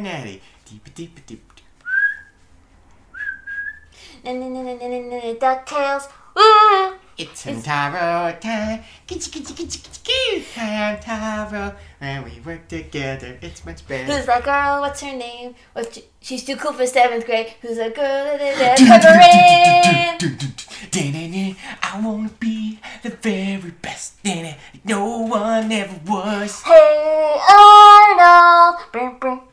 Mad Natty. Deep, deep, deep. DuckTales. It's Taro time. Kitty, kitty. I am Taro. When we work together, it's much better. Who's that girl? What's her name? What's she's too cool for seventh grade. Who's that girl? Pepper Ann. I wanna be the very best. No one ever was. Hey Arnold.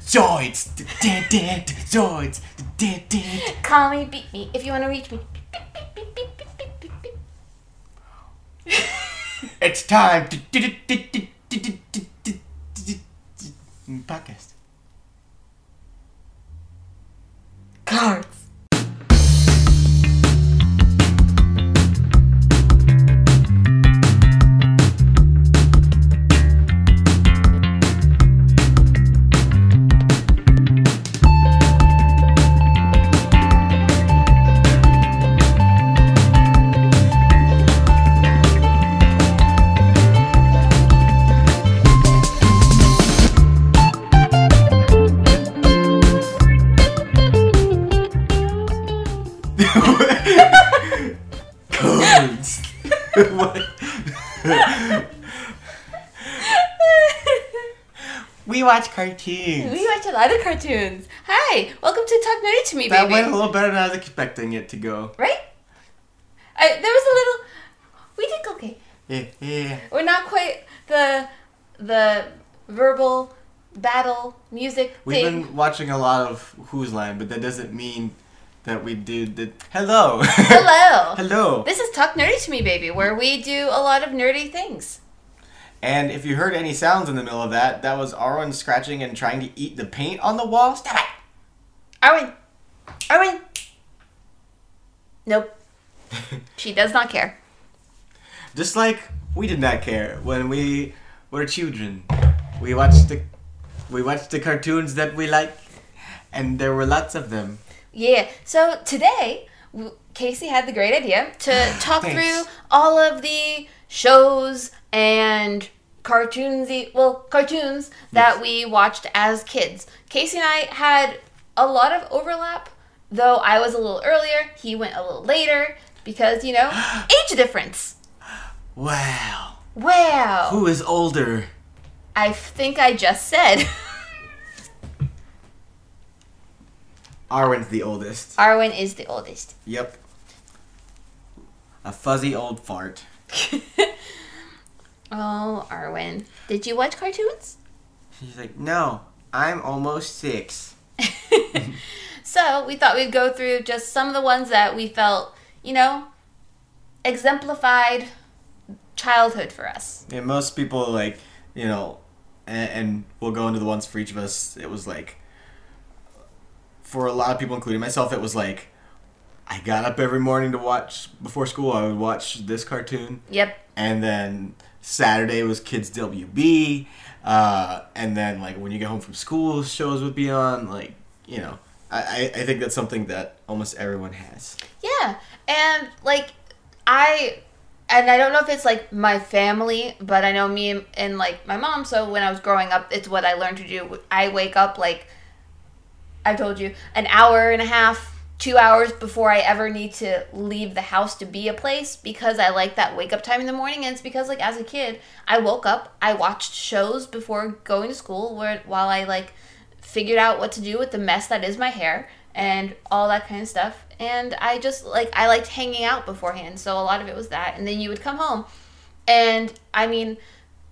Zoids, Zoids. Call me, beat me if you want to reach me. It's time to podcast. Cards. Watch cartoons. We watch a lot of cartoons. Hi, welcome to Talk Nerdy to Me, that baby. That went a little better than I was expecting it to go. right? I, there was a little. We did okay. Yeah, yeah. We're not quite the the verbal battle music We've thing. been watching a lot of Who's Line, but that doesn't mean that we did the. Hello. Hello. Hello. This is Talk Nerdy to Me, baby, where we do a lot of nerdy things. And if you heard any sounds in the middle of that, that was Arwen scratching and trying to eat the paint on the wall. Stop it! Arwen. Arwen. Nope. She does not care. Just like we did not care when we were children. We watched the we watched the cartoons that we like, and there were lots of them. Yeah. So today, Casey had the great idea to talk through all of the shows and cartoonsy, well, cartoons that we watched as kids. Casey and I had a lot of overlap, though I was a little earlier, he went a little later because, you know, age difference. Wow. Wow. Who is older? I think I just said Arwen's the oldest. Arwen is the oldest. Yep. A fuzzy old fart. Oh, Arwen. Did you watch cartoons? She's like, no, I'm almost six. so we thought we'd go through just some of the ones that we felt, you know, exemplified childhood for us. Yeah, most people like, you know, and, and we'll go into the ones for each of us. It was like, for a lot of people, including myself, it was like, I got up every morning to watch before school. I would watch this cartoon, Yep. and then Saturday was Kids WB, uh, and then like when you get home from school, shows would be on. Like, you know, I, I, think that's something that almost everyone has. Yeah. And like I and I don't know if it's like my family, but I know me and, and like my mom, so when I was growing up, it's what I learned to do. I wake up like I told you, an hour and a half, 2 hours before I ever need to leave the house to be a place because I like that wake up time in the morning and it's because like as a kid, I woke up, I watched shows before going to school where while I like figured out what to do with the mess that is my hair and all that kind of stuff. And I just like I liked hanging out beforehand, so a lot of it was that. And then you would come home, and I mean,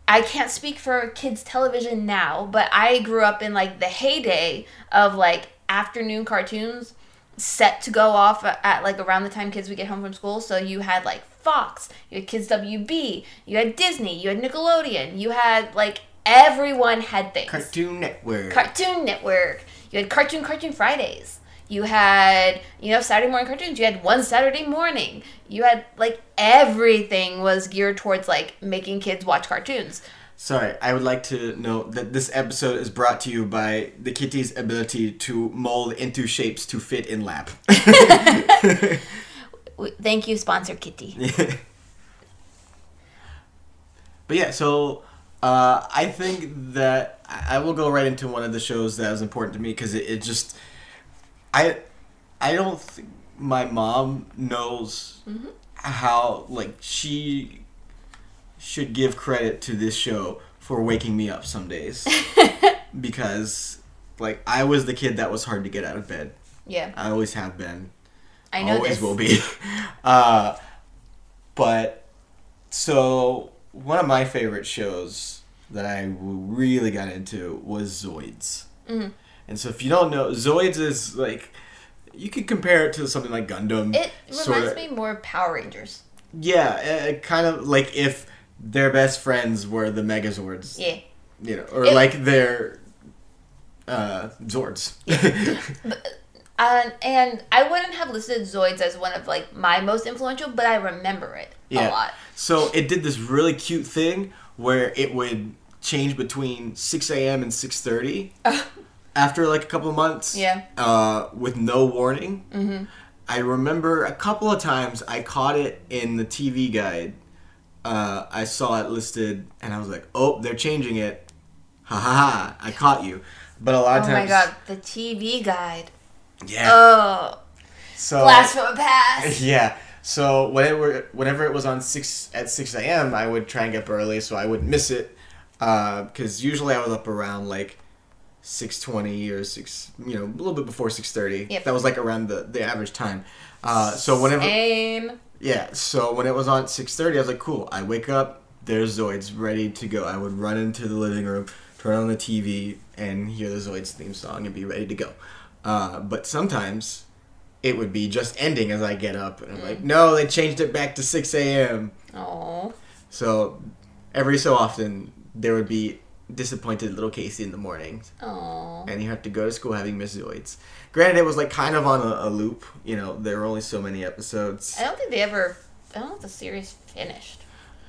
I can't speak for kids television now, but I grew up in like the heyday of like afternoon cartoons set to go off at, at, like around the time kids would get home from school. So you had like Fox, you had Kids WB, you had Disney, you had Nickelodeon, you had like everyone had things. Cartoon Network. Cartoon Network. You had Cartoon Cartoon Fridays. You had, you know, Saturday morning cartoons. You had one Saturday morning. You had like everything was geared towards like making kids watch cartoons. Sorry, I would like to note that this episode is brought to you by the kitty's ability to mold into shapes to fit in lap. Thank you, sponsor Kitty. but yeah, so Uh, I think that I will go right into one of the shows that was important to me because it, it just, I, I don't think my mom knows Mhm. how like she should give credit to this show for waking me up some days because like I was the kid that was hard to get out of bed. yeah, I always have been. I know always this. will be. Uh, but so one of my favorite shows that I really got into was Zoids. Mhm. And so if you don't know, Zoids is like you could compare it to something like Gundam. It reminds me more of Power Rangers. Yeah, uh, kind of like if their best friends were the Megazords, Yeah. you know, or It- like their uh, Zords. Um, and I wouldn't have listed Zoids as one of like my most influential, but I remember it Yeah. a lot. So it did this really cute thing where it would change between 6 a.m. and 6:30 after like a couple of months. Yeah. Uh, with no warning. Mm-hmm. I remember a couple of times I caught it in the TV guide. Uh, I saw it listed and I was like, "Oh, they're changing it." Ha ha ha! I caught you. But a lot of times Oh my god, the TV guide. yeah. Oh, so blasphemy pass. Yeah. So whenever whenever it was on six at six a.m., I would try and get up early so I wouldn't miss it. Because usually I was up around like six twenty or six, you know, a little bit before six thirty. Yep. That was like around the the average time. Uh, so whenever Same. yeah, so when it was on six thirty, I was like, cool. I wake up, there's Zoids ready to go. I would run into the living room, turn on the TV, and hear the Zoids theme song and be ready to go. Uh, but sometimes it would be just ending as I get up, and I'm like, no, they changed it back to six a.m. Oh. So every so often there would be disappointed little Casey in the mornings, Oh. and you have to go to school having missed Zoids. Granted, it was like kind of on a, a loop. You know, there were only so many episodes. I don't think they ever. I don't know if the series finished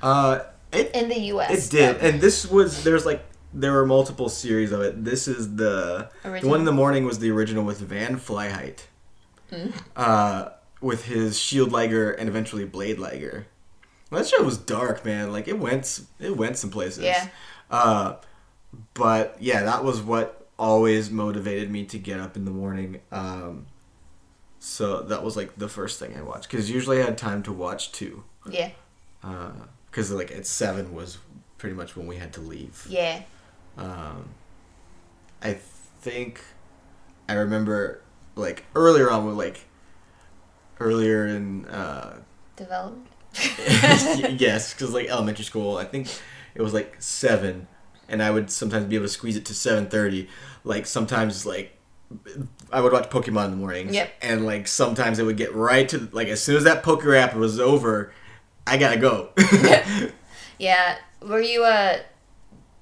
Uh, it in the U.S. It did, and this was there's like there were multiple series of it. This is the the Original? one in the morning was the original with Van Flyheight, Mm. uh, with his Shield Liger and eventually Blade Liger. That show was dark, man. Like it went it went some places. Yeah. Uh, but yeah, that was what always motivated me to get up in the morning. Um, so that was like the first thing I watched because usually I had time to watch two Yeah. because like at seven was pretty much when we had to leave. Yeah. Um, I think I remember like earlier on like earlier in uh, Development. yes, because like elementary school, I think it was like seven, and I would sometimes be able to squeeze it to seven thirty. Like sometimes like. I would watch Pokemon in the mornings, Yep. and like sometimes it would get right to like as soon as that Poke Rap was over, I gotta go. Yeah. Were you a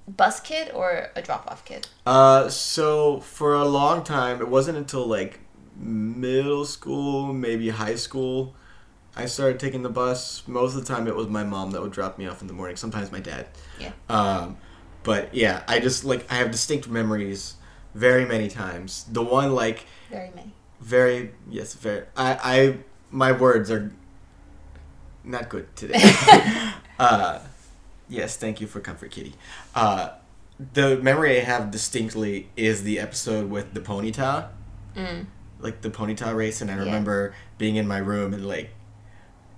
bus kid or a drop off kid? Uh, so for a long time, it wasn't until like middle school, maybe high school, I started taking the bus. Most of the time, it was my mom that would drop me off in the morning. Sometimes my dad. Yeah. Um, but yeah, I just like I have distinct memories, very many times. The one like Very many. very yes, very. I I my words are not good today. uh, yes, thank you for comfort, Kitty. Uh, the memory I have distinctly is the episode with the ponyta, Mm. like the ponyta race, and I Yeah. remember being in my room and like,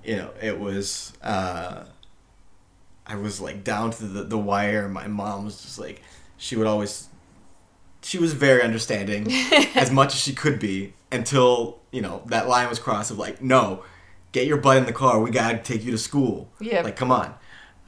you know, it was. Uh, I was like down to the the wire. and My mom was just like, she would always. She was very understanding as much as she could be until you know that line was crossed of like no get your butt in the car we gotta take you to school Yeah. like come on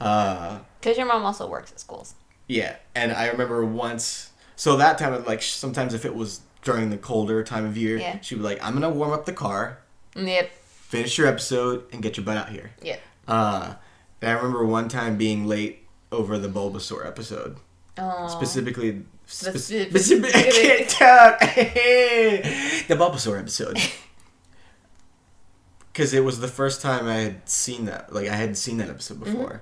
uh Because your mom also works at schools. yeah and i remember once so that time of like sometimes if it was during the colder time of year Yeah. she'd be like i'm gonna warm up the car Yep. finish your episode and get your butt out here Yeah. uh and i remember one time being late over the bulbasaur episode Oh. specifically Spec- spec- specific- I can't talk. the Bulbasaur episode. Because it was the first time I had seen that. Like, I hadn't seen that episode Mm-hmm. before.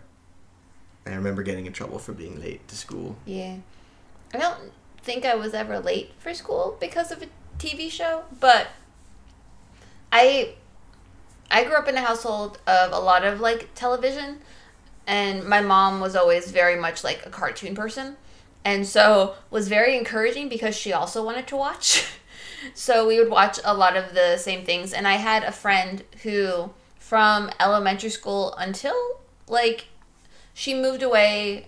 And I remember getting in trouble for being late to school. Yeah. I don't think I was ever late for school because of a TV show, but I I grew up in a household of a lot of like television and my mom was always very much like a cartoon person, and so was very encouraging because she also wanted to watch. so we would watch a lot of the same things, and I had a friend who, from elementary school until like, she moved away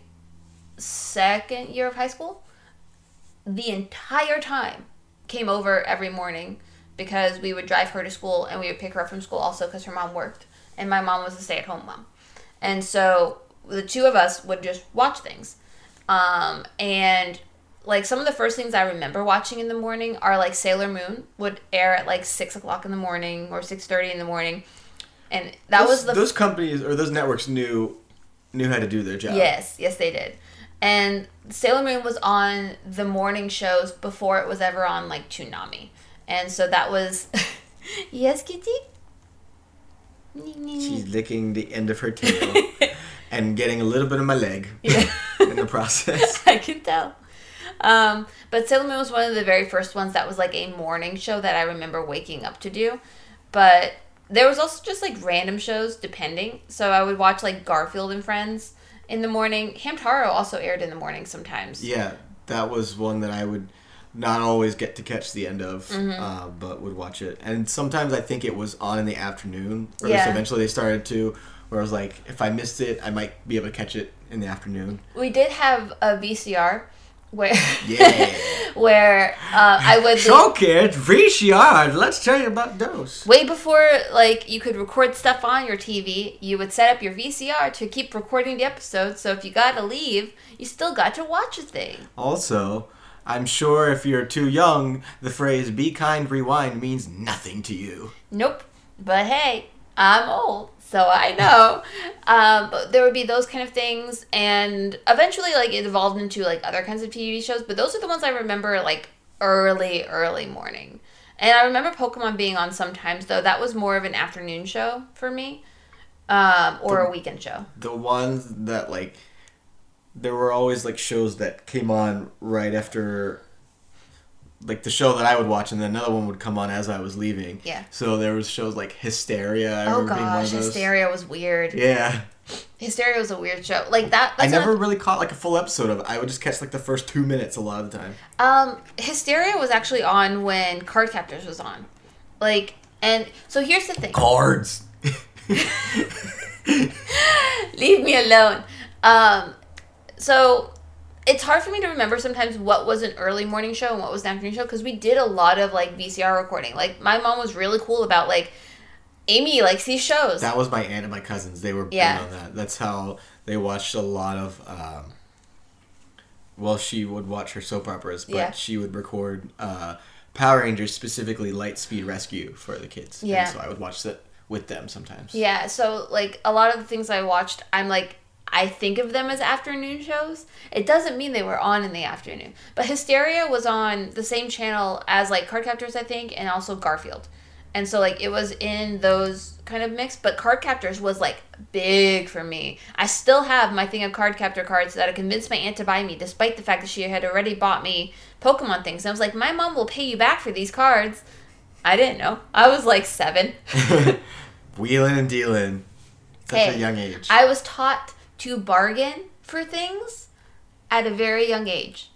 second year of high school. The entire time came over every morning because we would drive her to school and we would pick her up from school also because her mom worked and my mom was a stay-at-home mom and so the two of us would just watch things um, and like some of the first things i remember watching in the morning are like sailor moon would air at like 6 o'clock in the morning or 6.30 in the morning and that those, was the those companies or those networks knew knew how to do their job. Yes, yes, they did. And Sailor Moon was on the morning shows before it was ever on like Toonami, and so that was yes, Kitty. She's licking the end of her tail and getting a little bit of my leg Yeah. in the process. I can tell. Um, but Sailor Moon was one of the very first ones that was like a morning show that I remember waking up to do. But there was also just like random shows depending. So I would watch like Garfield and Friends in the morning. Hamtaro also aired in the morning sometimes. Yeah, that was one that I would not always get to catch the end of, Mm-hmm. uh, but would watch it. And sometimes I think it was on in the afternoon, or at least Yeah. eventually they started to, where I was like, if I missed it, I might be able to catch it in the afternoon. We did have a VCR where Yeah. where uh, I would So kids, VCR, let's tell you about those. way before like you could record stuff on your TV, you would set up your VCR to keep recording the episodes. So if you got to leave, you still got to watch a thing. Also, I'm sure if you're too young, the phrase be kind, rewind means nothing to you. Nope. But hey, I'm old, so I know. um, but there would be those kind of things, and eventually, like it evolved into like other kinds of TV shows. But those are the ones I remember like early, early morning. And I remember Pokemon being on sometimes, though that was more of an afternoon show for me, um, or a weekend show. The ones that, like, there were always, like, shows that came on right after, like, the show that I would watch, and then another one would come on as I was leaving. Yeah. So there was shows like Hysteria. I Oh remember being one gosh. Hysteria was weird. Yeah. Hysteria was a weird show. Like that. I never not- really caught, like, a full episode of it. I would just catch, like, the first two minutes a lot of the time. Um, Hysteria was actually on when Card Captors was on. Like, and so here's the thing. Cards! Leave me alone. Um, so it's hard for me to remember sometimes what was an early morning show and what was an afternoon show because we did a lot of like VCR recording. Like my mom was really cool about like Amy likes these shows. That was my aunt and my cousins. They were big Yeah. on that. That's how they watched a lot of. Um, well, she would watch her soap operas, but Yeah. she would record uh, Power Rangers, specifically Lightspeed Rescue, for the kids. Yeah. And so I would watch that with them sometimes. Yeah, so like a lot of the things I watched, I'm like I think of them as afternoon shows. It doesn't mean they were on in the afternoon. But Hysteria was on the same channel as like Card Captors, I think, and also Garfield. And so like it was in those kind of mix, but Card Captors was like big for me. I still have my thing of Card Captor cards that I convinced my aunt to buy me, despite the fact that she had already bought me Pokemon things. And I was like, my mom will pay you back for these cards. I didn't know. I was like seven. Wheeling and dealing. Such a young age. I was taught to bargain for things at a very young age.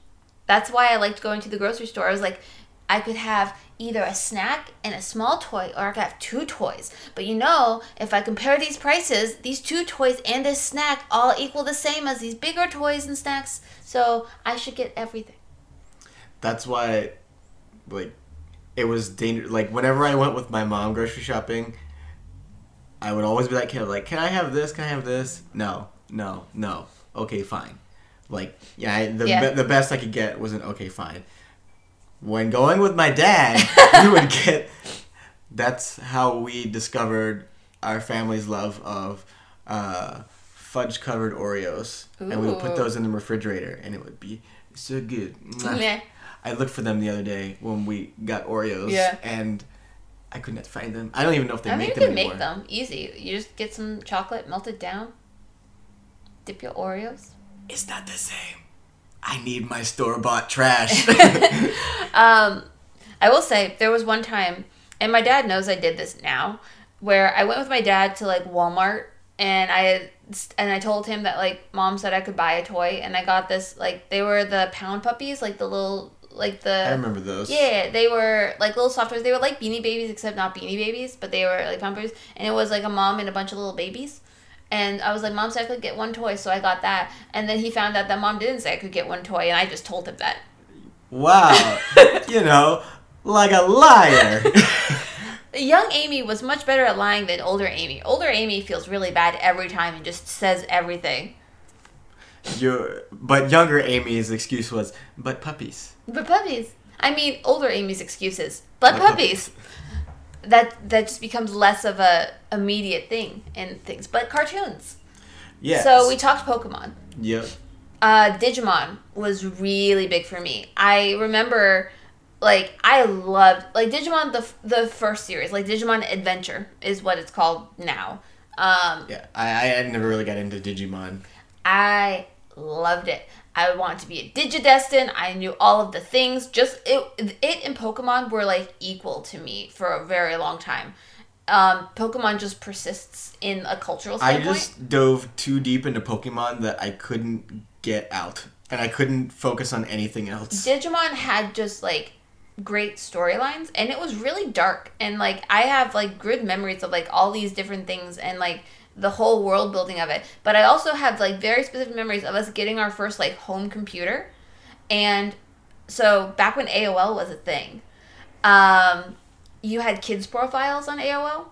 That's why I liked going to the grocery store. I was like, I could have either a snack and a small toy, or I could have two toys. But you know, if I compare these prices, these two toys and this snack all equal the same as these bigger toys and snacks. So I should get everything. That's why, like, it was dangerous. Like, whenever I went with my mom grocery shopping, I would always be that kid, like, can I have this? Can I have this? No, no, no. Okay, fine. Like, yeah, I, the, Yeah. be- the best I could get was an okay, fine. When going with my dad, we would get. That's how we discovered our family's love of uh, fudge covered Oreos. And we would put those in the refrigerator, and it would be so good. Meh. I looked for them the other day when we got Oreos, Yeah. and I could not find them. I don't even know if they I make you them can anymore. make them easy. You just get some chocolate, melt it down, dip your Oreos. It's not the same. I need my store bought trash. Um, I will say there was one time, and my dad knows I did this now, where I went with my dad to like Walmart and I and I told him that like mom said I could buy a toy, and I got this like they were the pound puppies, like the little like the I remember those. yeah, they were like little soft toys. They were like Beanie Babies, except not Beanie Babies, but they were like Pound Babies. And it was like a mom and a bunch of little babies. And I was like, Mom said I could get one toy, so I got that. And then he found out that Mom didn't say I could get one toy, and I just told him that. Wow. you know, like a liar. Young Amy was much better at lying than older Amy. Older Amy feels really bad every time and just says everything. you but younger Amy's excuse was, but puppies. But puppies. I mean, older Amy's excuses. But But puppies. That that just becomes less of a immediate thing in things. But cartoons. Yeah. So we talked Pokemon. Yep. Uh, Digimon was really big for me. I remember, like, I loved like Digimon the the first series, like Digimon Adventure is what it's called now. Um, Yeah. I, I never really got into Digimon. I loved it. I wanted to be a Digidestin. I knew all of the things. Just it, it and Pokemon were like equal to me for a very long time. Um, Pokemon just persists in a cultural I just dove too deep into Pokemon that I couldn't get out. And I couldn't focus on anything else. Digimon had just like great storylines and it was really dark and like I have like good memories of like all these different things and like the whole world building of it. But I also have like very specific memories of us getting our first like home computer. And so back when AOL was a thing, um, you had kids profiles on AOL.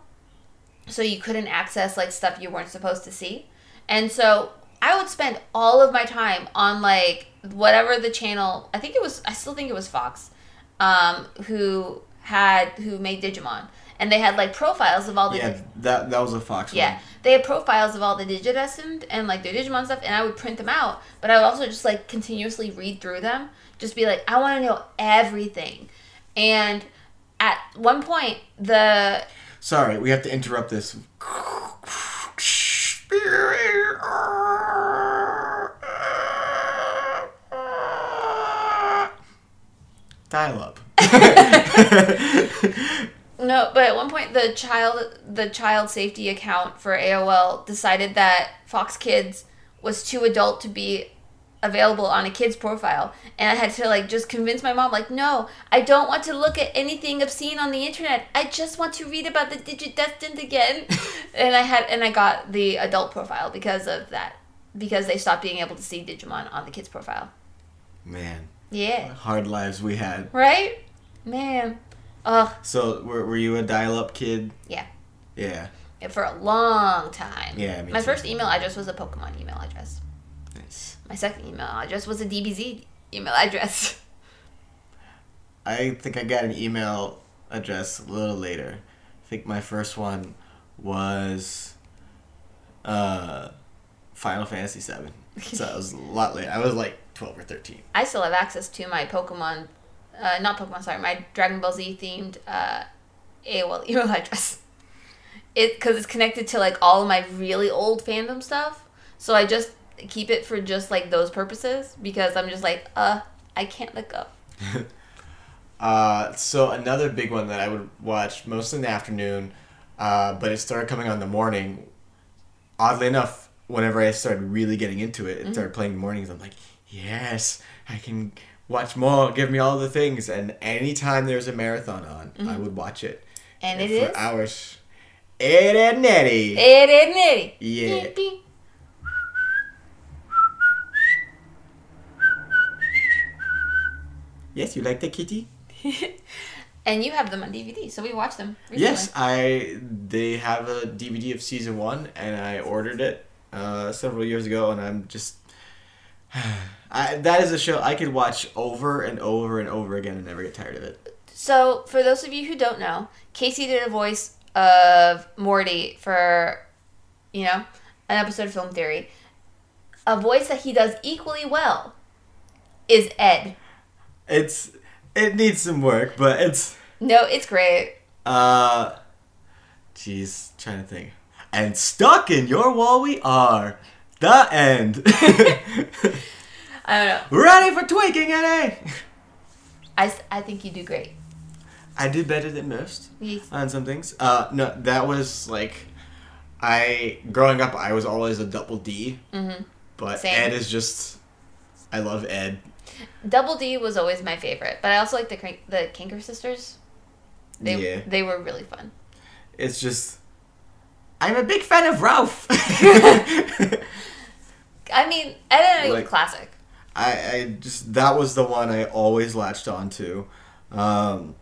So you couldn't access like stuff you weren't supposed to see. And so I would spend all of my time on like whatever the channel. I think it was. I still think it was Fox, um, who had who made Digimon, and they had like profiles of all the Yeah, that that was a Fox one. They had profiles of all the Digidestined and like their Digimon stuff, and I would print them out. But I would also just like continuously read through them, just be like, I want to know everything. And at one point, the Sorry, we have to interrupt this. Dial up. no, but at one point, the child the child safety account for AOL decided that Fox Kids was too adult to be available on a kid's profile. And i had to like just convince my mom like no i don't want to look at anything obscene on the internet. I just want to read about the digidestined again. And i had and i got the adult profile because of that because they stopped being able to see digimon on the kids profile. Man, yeah. Hard lives we had. right? Man ugh So, were, were you a dial up kid? Yeah. Yeah. for a long time Yeah, me my too. first email address was a pokemon email address Nice. my second email address was a dbz email address I think I got an email address a little later. I think my first one was uh, Final Fantasy VII. So I was a lot later. I was like 12 or 13. I still have access to my Pokemon, uh, not Pokemon, sorry, my Dragon Ball Z themed uh, AOL email address. It because it's connected to like all of my really old fandom stuff, so I just keep it for just like those purposes because I'm just like, uh, I can't let go. Uh, so another big one that I would watch mostly in the afternoon, uh, but it started coming on the morning. Oddly enough, whenever I started really getting into it, it started playing in the mornings. I'm like, yes, I can watch more. Give me all the things. And anytime there's a marathon on, I would watch it. And it for is hours. Ed and Nettie. it is nitty. Yeah. Beep, beep. Yes, you like the kitty? And you have them on DVD, so we watched them. Recently. Yes, I. They have a DVD of season one, and I ordered it uh, several years ago, and I'm just. I, that is a show I could watch over and over and over again and never get tired of it. So, for those of you who don't know, Casey did a voice of Morty for, you know, an episode of Film Theory. A voice that he does equally well is Ed. It's it needs some work, but it's No, it's great. uh, jeez, trying to think. And stuck in your wall we are. The end. I don't know. Ready for tweaking, NA. I, I think you do great. I did better than most. Yes. on some things. Uh, no, that was like I growing up, I was always a double D, Mm-hmm. but Same. Ed is just. I love Ed. Double D was always my favorite, but I also like the Crank- the Kanker sisters. They Yeah. they were really fun. It's just. I'm a big fan of Rolf. I mean, and Eddie were Like- classic. I, I just that was the one I always latched onto. Um,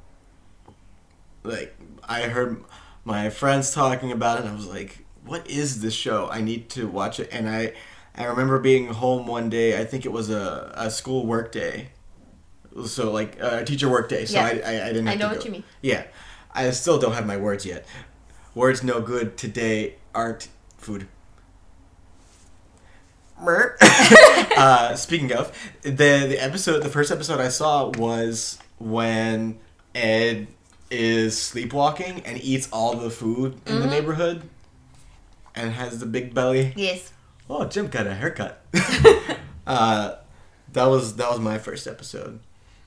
like I heard my friends talking about it, and I was like, "What is this show? I need to watch it." And I, I remember being home one day. I think it was a, a school work day, so like a teacher work day. So Yeah. I, I, I didn't. I know what go. you mean. Yeah, I still don't have my words yet. Words no good today aren't food. Uh, speaking of the the episode, the first episode I saw was when Ed is sleepwalking and eats all the food in the neighborhood, and has the big belly. Yes. Oh, Jim got a haircut. uh, that was that was my first episode.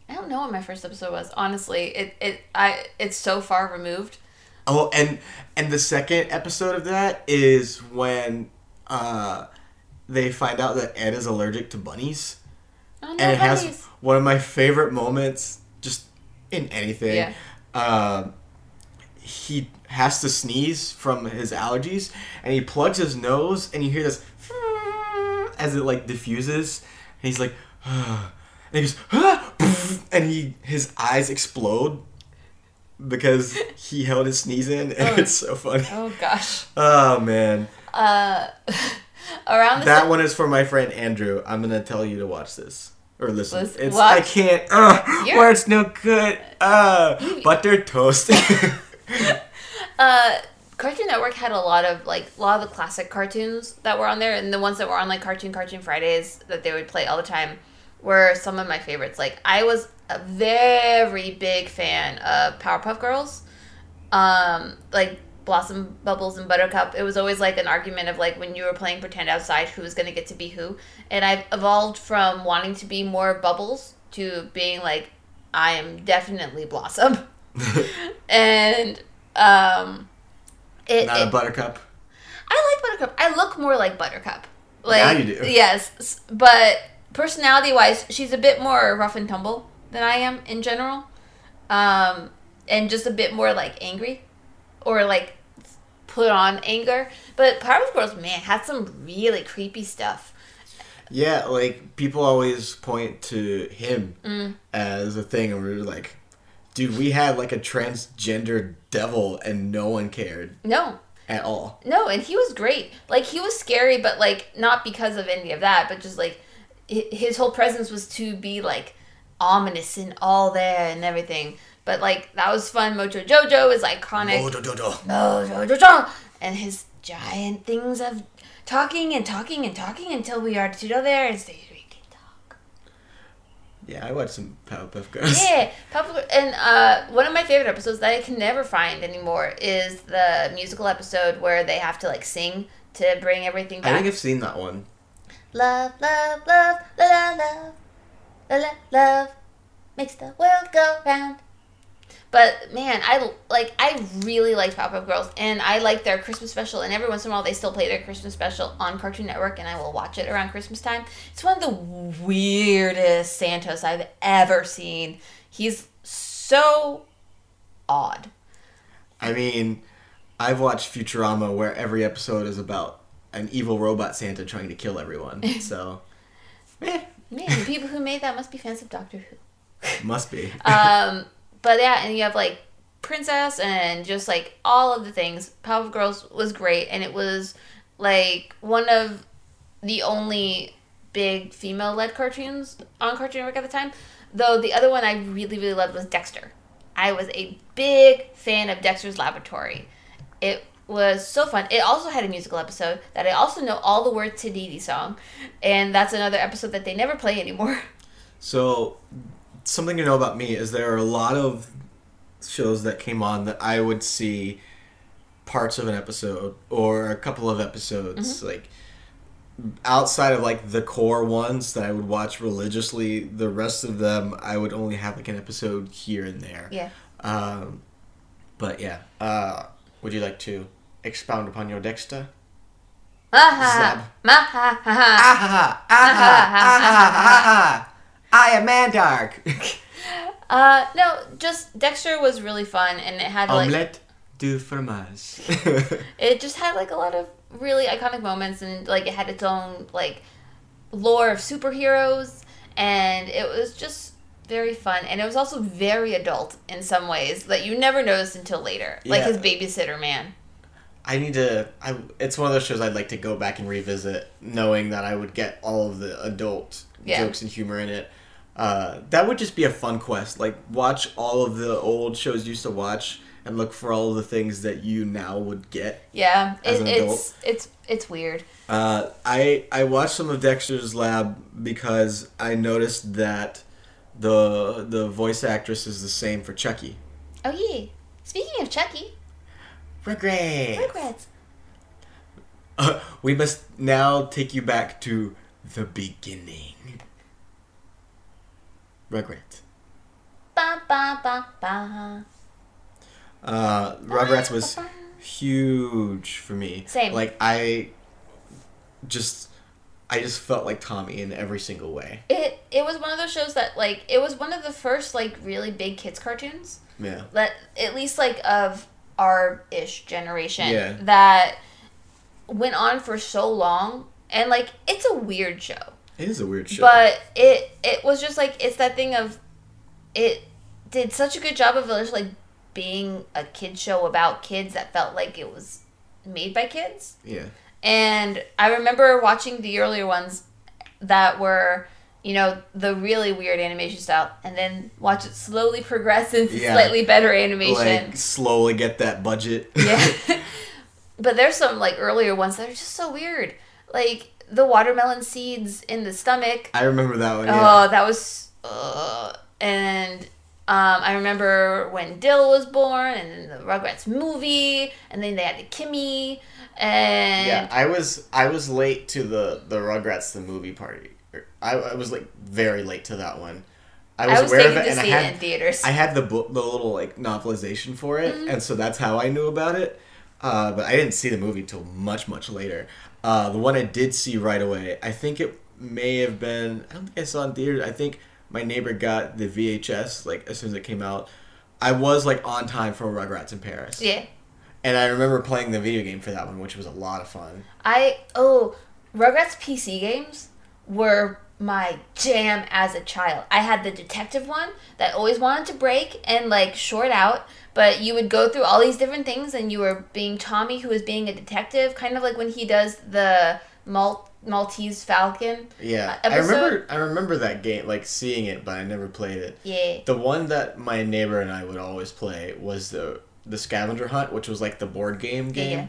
I don't know what my first episode was. Honestly, it it I it's so far removed. Oh, and and the second episode of that is when uh, they find out that Ed is allergic to bunnies, Oh, no and it has one of my favorite moments just in anything. Yeah. Um, he has to sneeze from his allergies, and he plugs his nose, and you hear this as it like diffuses, and he's like, and he goes, and he his eyes explode because he held his sneeze in, and Oh. it's so funny. Oh gosh. Oh man, Uh, around the that one is for my friend Andrew. I'm gonna tell you to watch this or listen. Listen- it's watch. I can't. Uh, words no good. Uh, butter toast. uh, Cartoon Network had a lot of like a lot of the classic cartoons that were on there, and the ones that were on like Cartoon Cartoon Fridays that they would play all the time were some of my favorites. Like I was a very big fan of Powerpuff Girls, um, like Blossom Bubbles and Buttercup. It was always like an argument of like when you were playing pretend outside, who was going to get to be who. And I've evolved from wanting to be more Bubbles to being like I am definitely Blossom, and um. It, Not it- a buttercup. I like Buttercup. I look more like Buttercup. Like, Now you do. Yes, but personality wise, she's a bit more rough and tumble than I am in general, um, and just a bit more like angry, or like put on anger. But Powerpuff Girls, man, had some really creepy stuff. Yeah, like people always point to him Mm. as a thing, and we're like, dude, we had like a transgender devil, and no one cared No, at all. no, and he was great. Like he was scary, but like not because of any of that, but just like his whole presence was to be like ominous and all there and everything. But like that was fun. Mojo Jojo is iconic. Oh, do, do, do. Mojo Jojo and his giant things of talking and talking and talking until we are to go there and say we can talk. Yeah, I watched some Powerpuff Girls. Yeah, Papa, and uh, one of my favorite episodes that I can never find anymore is the musical episode where they have to like sing to bring everything back. I think I've seen that one. Love, love, love, la la love, la la love, makes the world go round. But man, I like I really liked Powerpuff Girls, and I like their Christmas special. And every once in a while, they still play their Christmas special on Cartoon Network, and I will watch it around Christmas time. It's one of the weirdest Santas I've ever seen. He's so odd. I mean, I've watched Futurama where every episode is about an evil robot Santa trying to kill everyone. So, eh, Man, the people who made that must be fans of Doctor Who. must be. um, but yeah, and you have like Princess and just like all of the things. Powerpuff Girls was great, and it was like one of the only big female-led cartoons on Cartoon Network at the time. Though the other one I really really loved was Dexter. I was a big fan of Dexter's Laboratory. It was so fun. It also had a musical episode that I also know all the words to Dee Dee song, and that's another episode that they never play anymore. So, something to know about me is there are a lot of shows that came on that I would see parts of an episode or a couple of episodes like outside of like the core ones that I would watch religiously the rest of them I would only have like an episode here and there Yeah. um but yeah uh would you like to expound upon your Dexter? Ah, Zab. ma, ha, ha, ha. Aha! Aha! Aha! Aha! I am Mandark. Uh, no, just Dexter was really fun, and it had like Omelette du fromage. it just had like a lot of really iconic moments, and like it had its own like lore of superheroes, and it was just very fun, and it was also very adult in some ways that you never noticed until later, like his babysitter man. I need to. I, it's one of those shows I'd like to go back and revisit, knowing that I would get all of the adult Yeah. jokes and humor in it. Uh, that would just be a fun quest. Like watch all of the old shows you used to watch and look for all of the things that you now would get. Yeah, it, it's it's it's weird. Uh, I I watched some of Dexter's Lab because I noticed that the the voice actress is the same for Chuckie. Oh yeah. Speaking of Chuckie, Regret. regrets. Uh, we must now take you back to the beginning. Regret. Ba ba ba ba. Uh, Rugrats was huge for me. Same. Like I just I just felt like Tommy in every single way. It it was one of those shows that like it was one of the first like really big kids cartoons. Yeah. that at least like of our ish generation Yeah. that went on for so long and like it's a weird show It is a weird show. but it it was just like it's that thing of it did such a good job of just like being a kid show about kids that felt like it was made by kids yeah. and I remember watching the earlier ones that were, you know, the really weird animation style, and then watch it slowly progress into Yeah. slightly better animation. Like slowly get that budget. yeah. but there's some like earlier ones that are just so weird. Like the watermelon seeds in the stomach. I remember that one. Yeah. Oh, that was. Uh, and um, I remember when Dill was born, and the Rugrats movie, and then they had the Kimi, and yeah, I was I was late to the the Rugrats the movie party. I, I was like very late to that one. I was, I was aware of it, to and I had it in theaters. I had the book, the little like novelization for it, Mm-hmm. and so that's how I knew about it. Uh, but I didn't see the movie until much much later. Uh, the one I did see right away, I think it may have been. I don't think I saw it in theaters. I think my neighbor got the VHS like as soon as it came out. I was like on time for Rugrats in Paris, yeah. and I remember playing the video game for that one, which was a lot of fun. I oh, Rugrats PC games were my jam as a child. I had the detective one that always wanted to break and like short out, but you would go through all these different things and you were being Tommy who was being a detective, kind of like when he does the Mal- Maltese Falcon. Yeah, uh, I remember. I remember that game, like seeing it, but I never played it. Yeah. The one that my neighbor and I would always play was the the scavenger hunt, which was like the board game game. Yeah.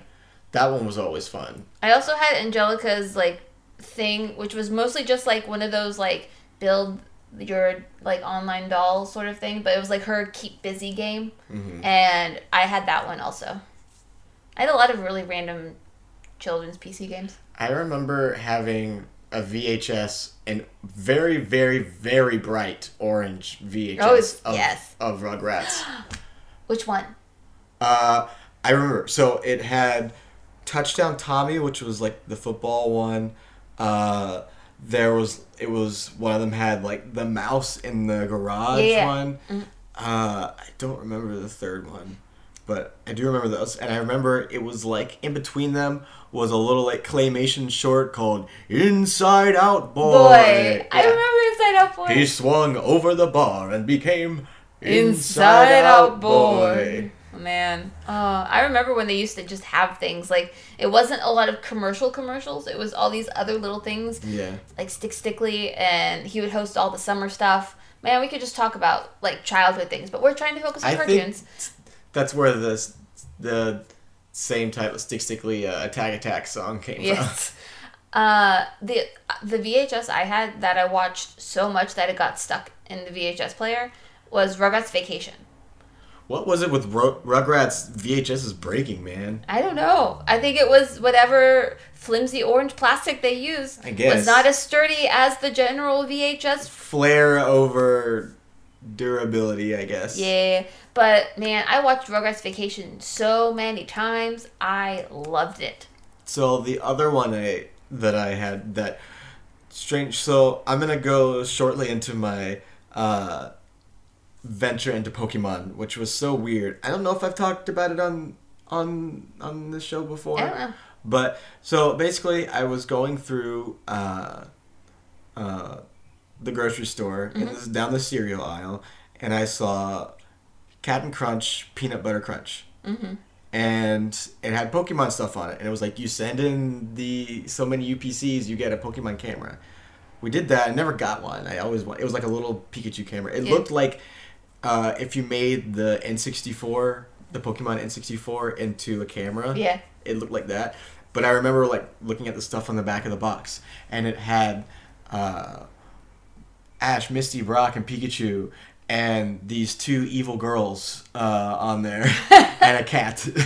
That one was always fun. I also had Angelica's like thing, which was mostly just like one of those like build your like online doll sort of thing, but it was like her keep busy game, hmm and I had that one also. I had a lot of really random children's PC games. I remember having a VHS and very, very, very bright orange VHS Oh, of, yes. of Rugrats. Which one? Uh, I remember. So it had Touchdown Tommy, which was like the football one. Uh, there was it was one of them had like the mouse in the garage Yeah. one. Mhm. Uh, I don't remember the third one, but I do remember those. And I remember it was like in between them was a little like claymation short called Inside Out Boy. Boy, I remember Inside Out Boy. He swung over the bar and became Inside Out Boy. Man, oh, I remember when they used to just have things like it wasn't a lot of commercial commercials. It was all these other little things Yeah. like Stick Stickly, and he would host all the summer stuff. Man, we could just talk about like childhood things, but we're trying to focus on I cartoons. think that's where the the same type of Stick Stickly uh, Attack Attack song came Yes. Uh, the the VHS I had that I watched so much that it got stuck in the VHS player was Rugrats Vacation. What was it with Ru- Rugrats VHS is breaking, man? I don't know. I think it was whatever flimsy orange plastic they used I guess. was not as sturdy as the general VHS. Flair over durability, I guess. Yeah, but man, I watched Rugrats Vacation so many times. I loved it. So the other one I that I had that strange. So I'm gonna go shortly into my uh, venture into Pokemon, which was so weird. I don't know if I've talked about it on on on the show before. I don't know. But so basically, I was going through uh, uh, the grocery store and this is down the cereal aisle, and I saw Captain Crunch Peanut Butter Crunch, Mm-hmm. and it had Pokemon stuff on it, and it was like you send in the so many UPCs, you get a Pokemon camera. We did that. I never got one. I always want. It was like a little Pikachu camera. It Yeah. looked like uh, if you made the N64, the Pokemon N64 into a camera Yeah. it looked like that. But I remember like looking at the stuff on the back of the box, and it had uh, Ash, Misty, Brock, and Pikachu, and these two evil girls uh, on there, and a cat.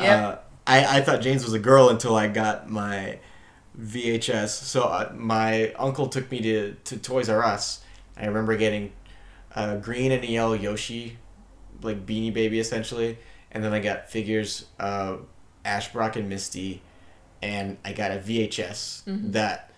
Yep. uh, I I thought James was a girl until I got my VHS. So uh, my uncle took me to to Toys R Us. I remember getting a green and a yellow Yoshi, like Beanie Baby essentially, and then I got figures of Ash, Brock, and Misty, and I got a VHS Mm-hmm. that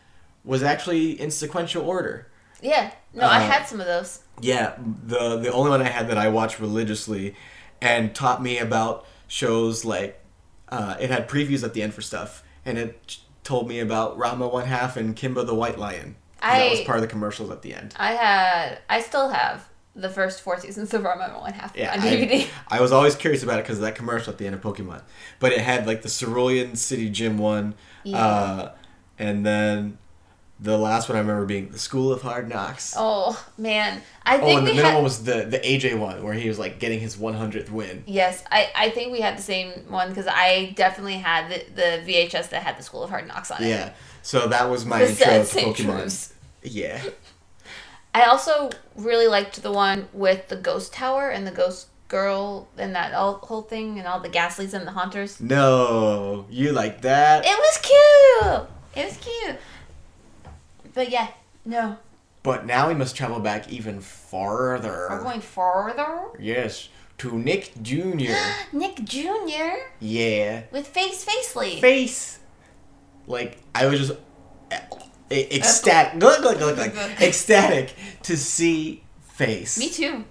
was actually in sequential order. Yeah. No, I Uh, had some of those. Yeah, the the only one I had that I watched religiously, and taught me about shows like, uh, it had previews at the end for stuff, and it told me about Ranma One Half and Kimba the White Lion. That was part of the commercials at the end. I had. I still have the first four seasons of Ranma One Half Yeah, on DVD. I was always curious about it because of that commercial at the end of Pokemon. But it had like the Cerulean City Gym one, Yeah. uh, and then the last one I remember being the School of Hard Knocks. Oh man, I Oh, and the middle had. one was the the AJ one where he was like getting his 100th win. Yes, I, I think we had the same one because I definitely had the, the VHS that had the School of Hard Knocks on it. Yeah, so that was my The intro to Pokemon. Yeah, I also really liked the one with the ghost tower and the ghost girl and that all, whole thing and all the Gastlys and the Haunters. no, you like that? It was cute. It was cute. But yeah, no. But now we must travel back even farther. We're going farther? Yes, to Nick Jr. Nick Jr. yeah. with Face Facely. face. Like I was just ecstatic, look, look, look, look, ecstatic to see face. Me too.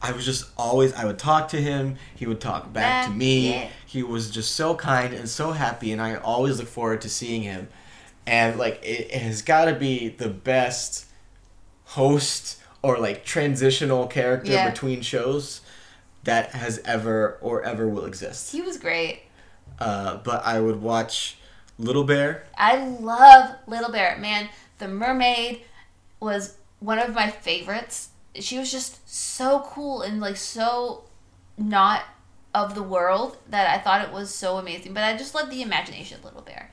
I was just always. I would talk to him. He would talk back to me. yeah. He was just so kind and so happy, and I always look forward to seeing him. And like it, it has got to be the best host or like transitional character Yeah. between shows that has ever or ever will exist. He was great. Uh, but I would watch Little Bear. I love Little Bear. Man, the mermaid was one of my favorites. She was just so cool and like so not of the world that I thought it was so amazing. But I just loved the imagination of Little Bear.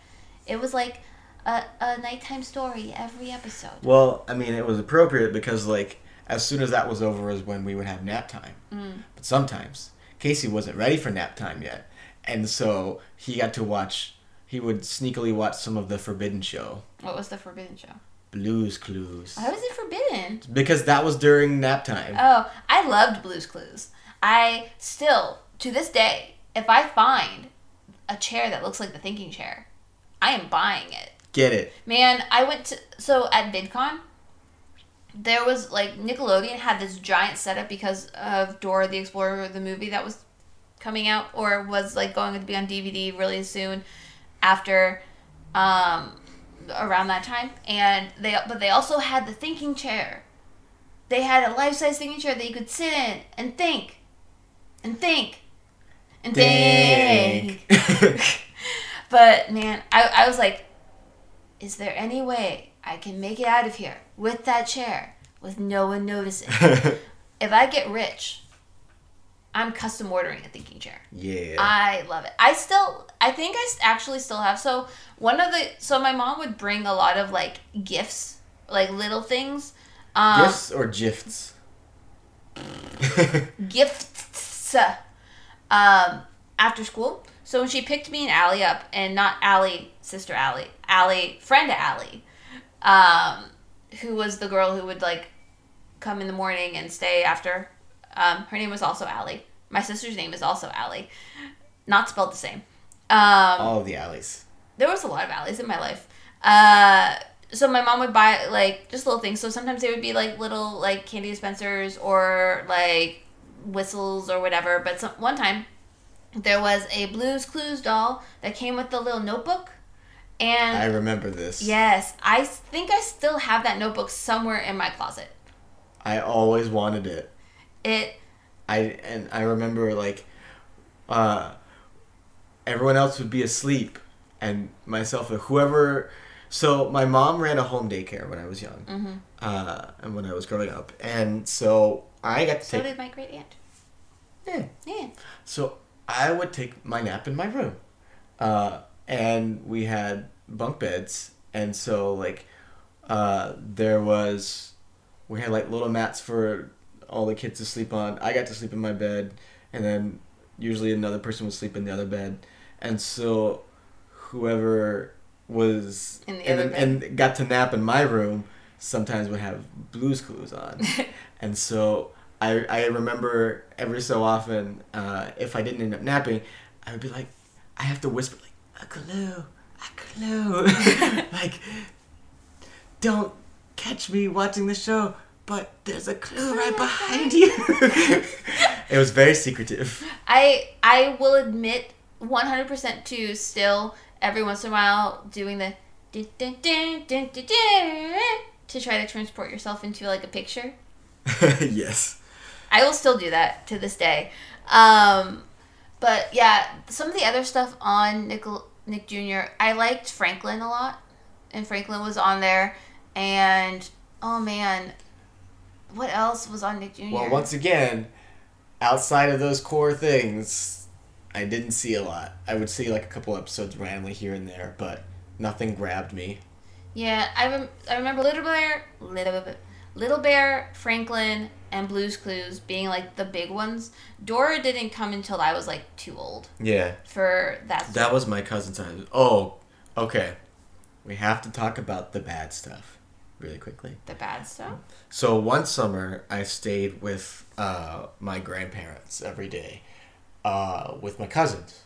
It was like a, a nighttime story every episode. Well, I mean, it was appropriate because like as soon as that was over is when we would have nap time. Mm. But sometimes Casey wasn't ready for nap time yet, and so he got to watch. He would sneakily watch some of the Forbidden Show, What was the forbidden show? Blues Clues, Why was it forbidden? because that was during nap time. Oh, I loved Blue's Clues. I still, to this day, if I find a chair that looks like the thinking chair, I am buying it. Get it? Man, I went to so at VidCon, there was like Nickelodeon had this giant setup because of Dora the Explorer, the movie that was coming out or was like going to be on DVD really soon after um around that time and they but they also had the thinking chair. They had a life-size thinking chair that you could sit in and think and think and think. Dang. But man, I, I was like, is there any way I can make it out of here with that chair with no one noticing? if I get rich, I'm custom ordering a thinking chair. yeah. I love it. I still, I think I actually still have. So one of the, so my mom would bring a lot of like gifts, like little things. Um, Gifts or gifts? gifts um, after school. So when she picked me and Allie up, and not Allie, sister Allie, Allie, friend Allie, um, who was the girl who would like come in the morning and stay after. Um, her name was also Allie. My sister's name is also Allie, not spelled the same. Um, All of the alleys. there was a lot of alleys in my life. Uh, so my mom would buy like just little things. So sometimes they would be like little like candy dispensers or like whistles or whatever. But some, one time there was a Blue's Clues doll that came with the little notebook, and I remember this. yes, I think I still have that notebook somewhere in my closet. I always wanted it. It I and I remember like uh everyone else would be asleep and myself and whoever so my mom ran a home daycare when I was young. Mm-hmm. Uh and when I was growing up. And so I got to so take did my great aunt. yeah. Yeah. So I would take my nap in my room. Uh, and we had bunk beds. And so, like, uh, there was, we had like little mats for all the kids to sleep on. I got to sleep in my bed. And then usually another person would sleep in the other bed. And so, whoever was In the and, and got to nap in my room sometimes would have blues clues on. And so I, I remember every so often, uh, if I didn't end up napping, I would be like, I have to whisper, like, a clue, a clue. like, don't catch me watching the show, but there's a clue right behind you. it was very secretive. I I will admit 100% to still every once in a while doing the to try to transport yourself into like a picture. yes. I will still do that to this day. Um, but yeah, some of the other stuff on Nickel, Nick Jr. I liked Franklin a lot, and Franklin was on there, and oh man, what else was on Nick Jr. Well, once again, outside of those core things, I didn't see a lot. I would see like a couple episodes randomly here and there, but nothing grabbed me. Yeah, I, rem- I remember Little Bear, Little, Little Bear, Franklin, and Blue's Clues being like the big ones. Dora didn't come until I was like too old Yeah, for that. that was my cousin's time. Oh, okay. We have to talk about the bad stuff really quickly. the bad stuff. So one summer, I stayed with uh, my grandparents every day uh, with my cousins.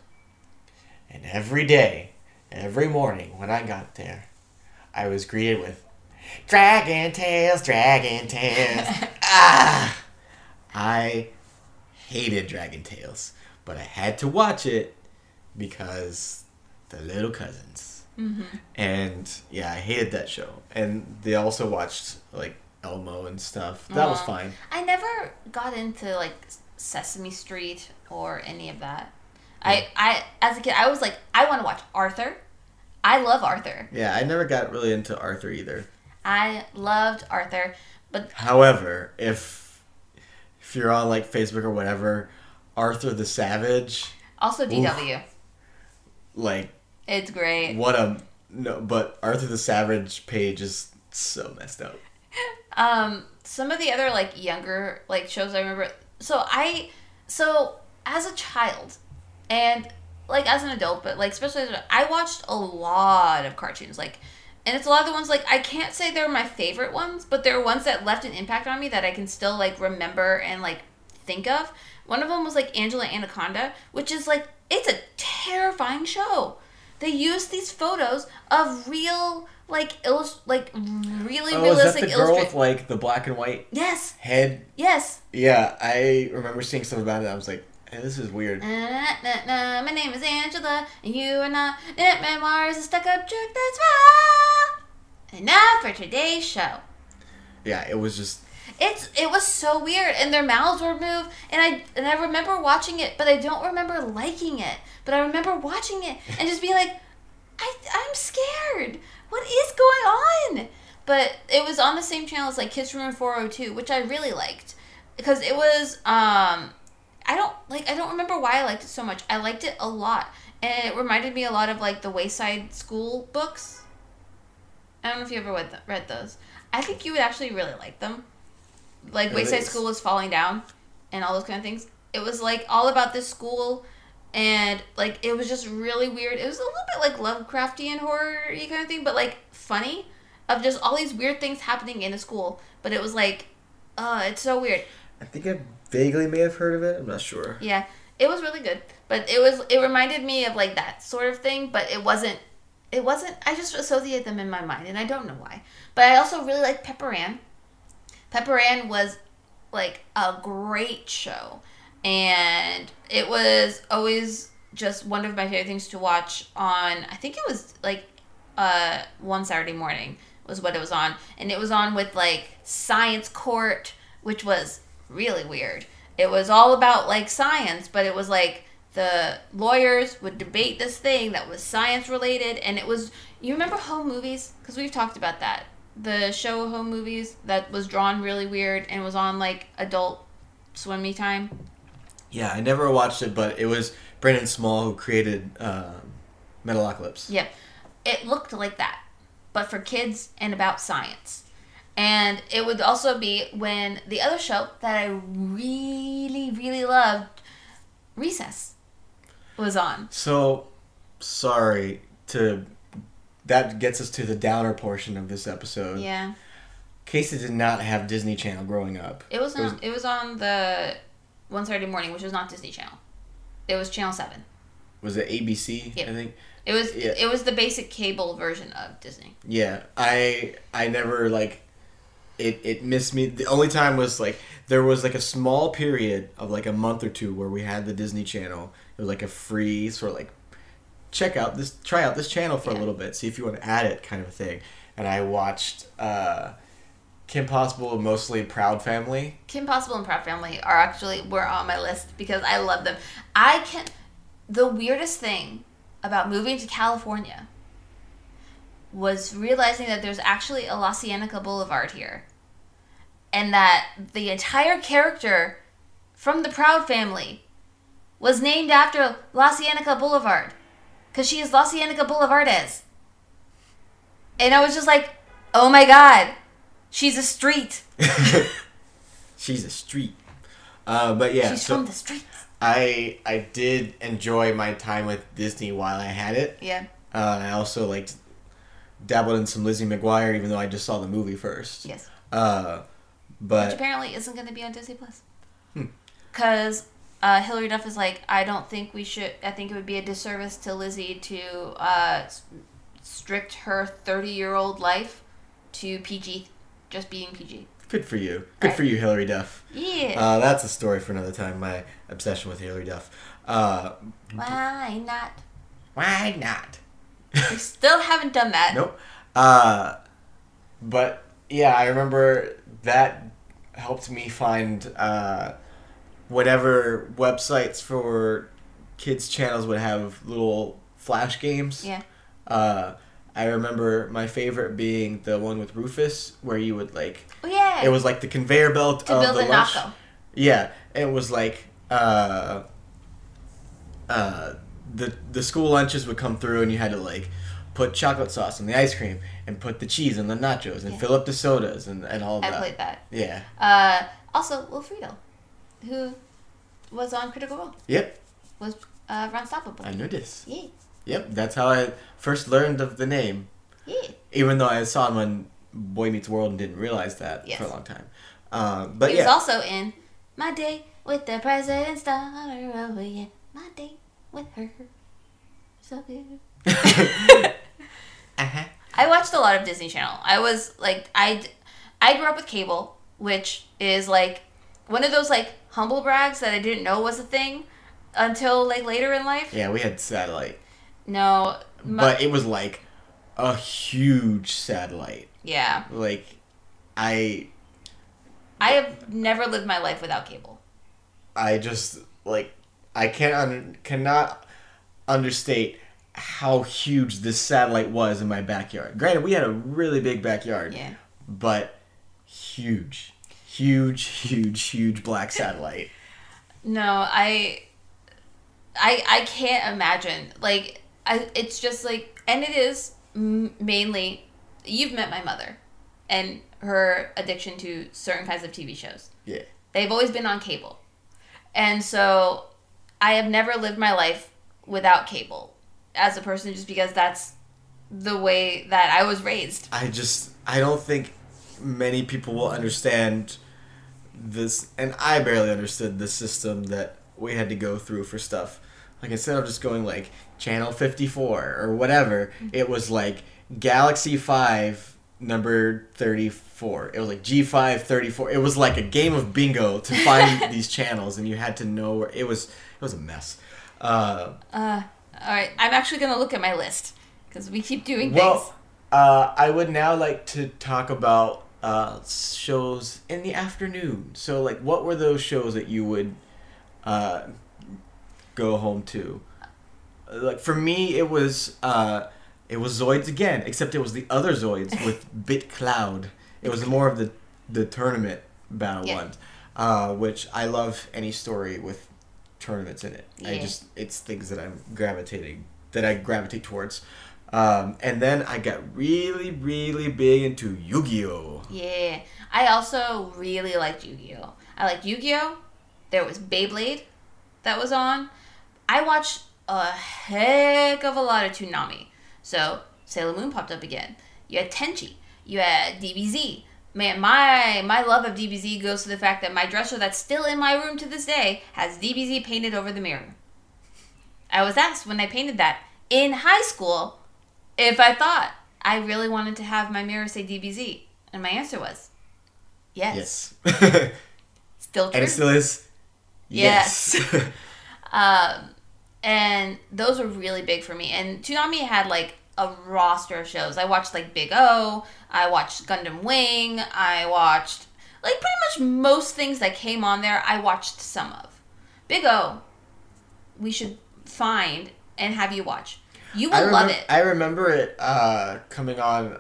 And every day, every morning when I got there, I was greeted with Dragon Tales, Dragon Tales. ah! I hated Dragon Tales, but I had to watch it because the little cousins. Mm-hmm. And yeah, I hated that show. And they also watched like Elmo and stuff. That was fine. I never got into like Sesame Street or any of that. I, I as a kid I was like I want to watch Arthur. I love Arthur. Yeah, I never got really into Arthur either. I loved Arthur, but However, if if you're on like Facebook or whatever, Arthur the Savage, also DW. like It's great. what a no, but Arthur the Savage page is so messed up. Um, some of the other like younger like shows I remember. So I, so as a child, and like as an adult, but like especially as a, I watched a lot of cartoons. Like, and it's a lot of the ones like I can't say they're my favorite ones, but they're ones that left an impact on me that I can still like remember and like think of. One of them was like Angela Anaconda, which is like it's a terrifying show. They use these photos of real like illust- like really Oh, is that realistic the girl with like the black and white Yes, head? yes. Yeah, I remember seeing something about it. I was like, hey, this is weird. Na, na, na, my name is Angela, and you are not. It memoirs a stuck up jerk that's wrong. And now for today's show. Yeah, it was just It's it was so weird, and their mouths were moved, and I and I remember watching it, but I don't remember liking it. But I remember watching it and just being like, I I'm scared. What is going on? But it was on the same channel as like Kids Room 402, which I really liked because it was um I don't like I don't remember why I liked it so much. I liked it a lot, and it reminded me a lot of like the Wayside School books. I don't know if you ever read, th- read those. I think you would actually really like them. Like Wayside School was falling down, and all those kind of things. It was like all about this school, and like it was just really weird. It was a little bit like Lovecraftian horror y kind of thing, but like funny, of just all these weird things happening in a school. But it was like Uh, it's so weird. I think I vaguely may have heard of it. I'm not sure. Yeah, it was really good, but it was it reminded me of like that sort of thing, but it wasn't. It wasn't. I just associate them in my mind, and I don't know why. But I also really like Pepper Ann. Pepper Ann was like a great show, and it was always just one of my favorite things to watch on. I think it was like uh, one Saturday morning was what it was on, and it was on with like Science Court, which was really weird. It was all about like science, but it was like the lawyers would debate this thing that was science related, and it was. You remember home movies? Because we've talked about that. The show home movies that was drawn really weird and was on like adult swimmy time. Yeah, I never watched it, but it was Brendon Small who created um, Metalocalypse. Yep. It looked like that, but for kids and about science. And it would also be when the other show that I really, really loved, Recess, was on. So, sorry to. That gets us to the downer portion of this episode. Yeah. Casey did not have Disney Channel growing up. It was It was- on, it was on the one Saturday morning, which was not Disney Channel. It was Channel Seven. Was it ABC? Yep. I think. It was Yeah. it was the basic cable version of Disney. Yeah, I I never like it. It missed me. The only time was like there was like a small period of like a month or two where we had the Disney Channel. It was like a free sort of like check out this, try out this channel for a little bit, see if you want to add it, kind of a thing. And I watched uh, Kim Possible, mostly Proud Family. Kim Possible and Proud Family are actually were on my list because I love them. I can the weirdest thing about moving to California was realizing that there's actually a La Cienega Boulevard here. And that the entire character from the Proud family was named after La Cienega Boulevard. Because she is La Cienega Boulevardez. And I was just like, oh my god, she's a street. She's a street. Uh, but yeah, she's so from the streets. I I did enjoy my time with Disney while I had it. Yeah. Uh, I also like dabbled in some Lizzie McGuire, even though I just saw the movie first. Yes. Uh, Which but apparently isn't going to be on Disney Plus. Hmm. Uh, Hilary Duff is like, I don't think we should. I think it would be a disservice to Lizzie to uh, strict her thirty-year-old life to PG, just being PG. good for you. Good for you, Hilary Duff. Yeah. Uh, that's a story for another time. My obsession with Hilary Duff. Uh, Why not? why not? We still haven't done that. Nope. Uh, but yeah, I remember that helped me find uh, whatever websites for kids channels would have little flash games. Yeah. Uh, I remember my favorite being the one with Rufus, where you would like Oh yeah. it was like the conveyor belt to of build the a lunch. Naco. Yeah, it was like uh, uh, the the school lunches would come through, and you had to like put chocolate sauce on the ice cream and put the cheese on the nachos and Yeah. fill up the sodas and, and all of I that. played that. Yeah. Uh, also, Will Friedle, who was on Critical Role, Yep. was uh, Ron Stoppable. I knew this. Yeah. Yep. That's how I first learned of the name, Yeah. even though I saw him on Boy Meets World and didn't realize that Yes. for a long time. Uh, but he yeah. was also in My Date with the President's Daughter. Oh yeah, my day with her. So good. uh-huh. I watched a lot of Disney Channel. I was like, I, I grew up with cable, which is like one of those like humble brags that I didn't know was a thing until like later in life. Yeah, we had satellite, No, my, but it was like a huge satellite. yeah, Like, I I have never lived my life without cable. I just like I can't un- cannot understate how huge this satellite was in my backyard. Granted, we had a really big backyard, Yeah. but huge, huge, huge, huge black satellite. No, I I I can't imagine. Like I it's just like and it is mainly you've met my mother and her addiction to certain kinds of TV shows. Yeah. They've always been on cable. And so I have never lived my life without cable as a person just because that's the way that I was raised. I just I don't think many people will understand this, and I barely understood the system that we had to go through for stuff. Like instead of just going like channel fifty four or whatever, it was like Galaxy Five number thirty four. It was like G 5 34. It was like a game of bingo to find these channels, and you had to know where it was. It was a mess. Uh, Uh, all right, I'm actually gonna look at my list because we keep doing things. Well, uh, I would now like to talk about uh, shows in the afternoon. So, like, what were those shows that you would uh, go home to? Like for me, it was uh, it was Zoids again, except it was the other Zoids with Bit Cloud. It was more of the the tournament battle Yeah. ones, uh, which I love any story with tournaments in it. I just it's things that I'm gravitating that I gravitate towards. Um, and then I got really, really big into Yu-Gi-Oh. Yeah, I also really liked Yu-Gi-Oh. I liked Yu-Gi-Oh. There was Beyblade that was on. I watched a heck of a lot of Toonami. So Sailor Moon popped up again. You had Tenchi. You had DBZ. Man, my my love of DBZ goes to the fact that my dresser that's still in my room to this day has DBZ painted over the mirror. I was asked when I painted that in high school if I thought I really wanted to have my mirror say DBZ. And my answer was yes. Yes. Still true. and it still is. Yes. um, and those were really big for me. And Toonami had like a roster of shows. I watched like Big O. I watched Gundam Wing. I watched like pretty much most things that came on there. I watched some of. Big O. We should find and have you watch. You will I love it. I remember it uh, coming on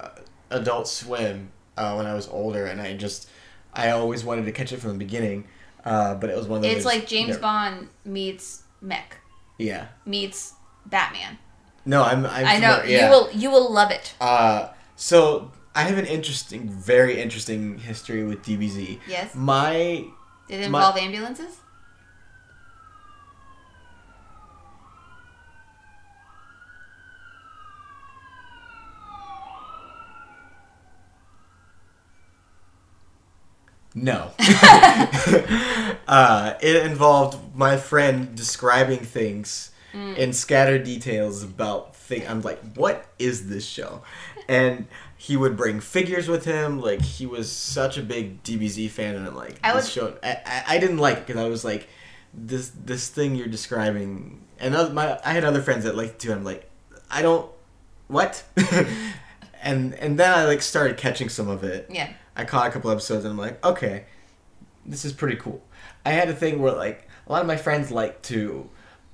Adult Swim uh, when I was older, and I just I always wanted to catch it from the beginning, uh, but it was one of those. It's like James yeah, Bond meets Mech Yeah. meets Batman. No, I'm. I'm I know familiar- yeah. you will you will love it. Uh, so I have an interesting, very interesting history with DBZ. Yes. My Did it My- ambulances? No. uh, it involved my friend describing things Mm. in scattered details about thing. I'm like, what is this show? And he would bring figures with him. Like he was such a big DBZ fan, and I'm like, I this would- show. I, I, I didn't like it because I was like, this this thing you're describing. And other, my I had other friends that liked it too. I'm like, I don't what. and and then I like started catching some of it. Yeah. I caught a couple episodes and I'm like, okay, this is pretty cool. I had a thing where like a lot of my friends like to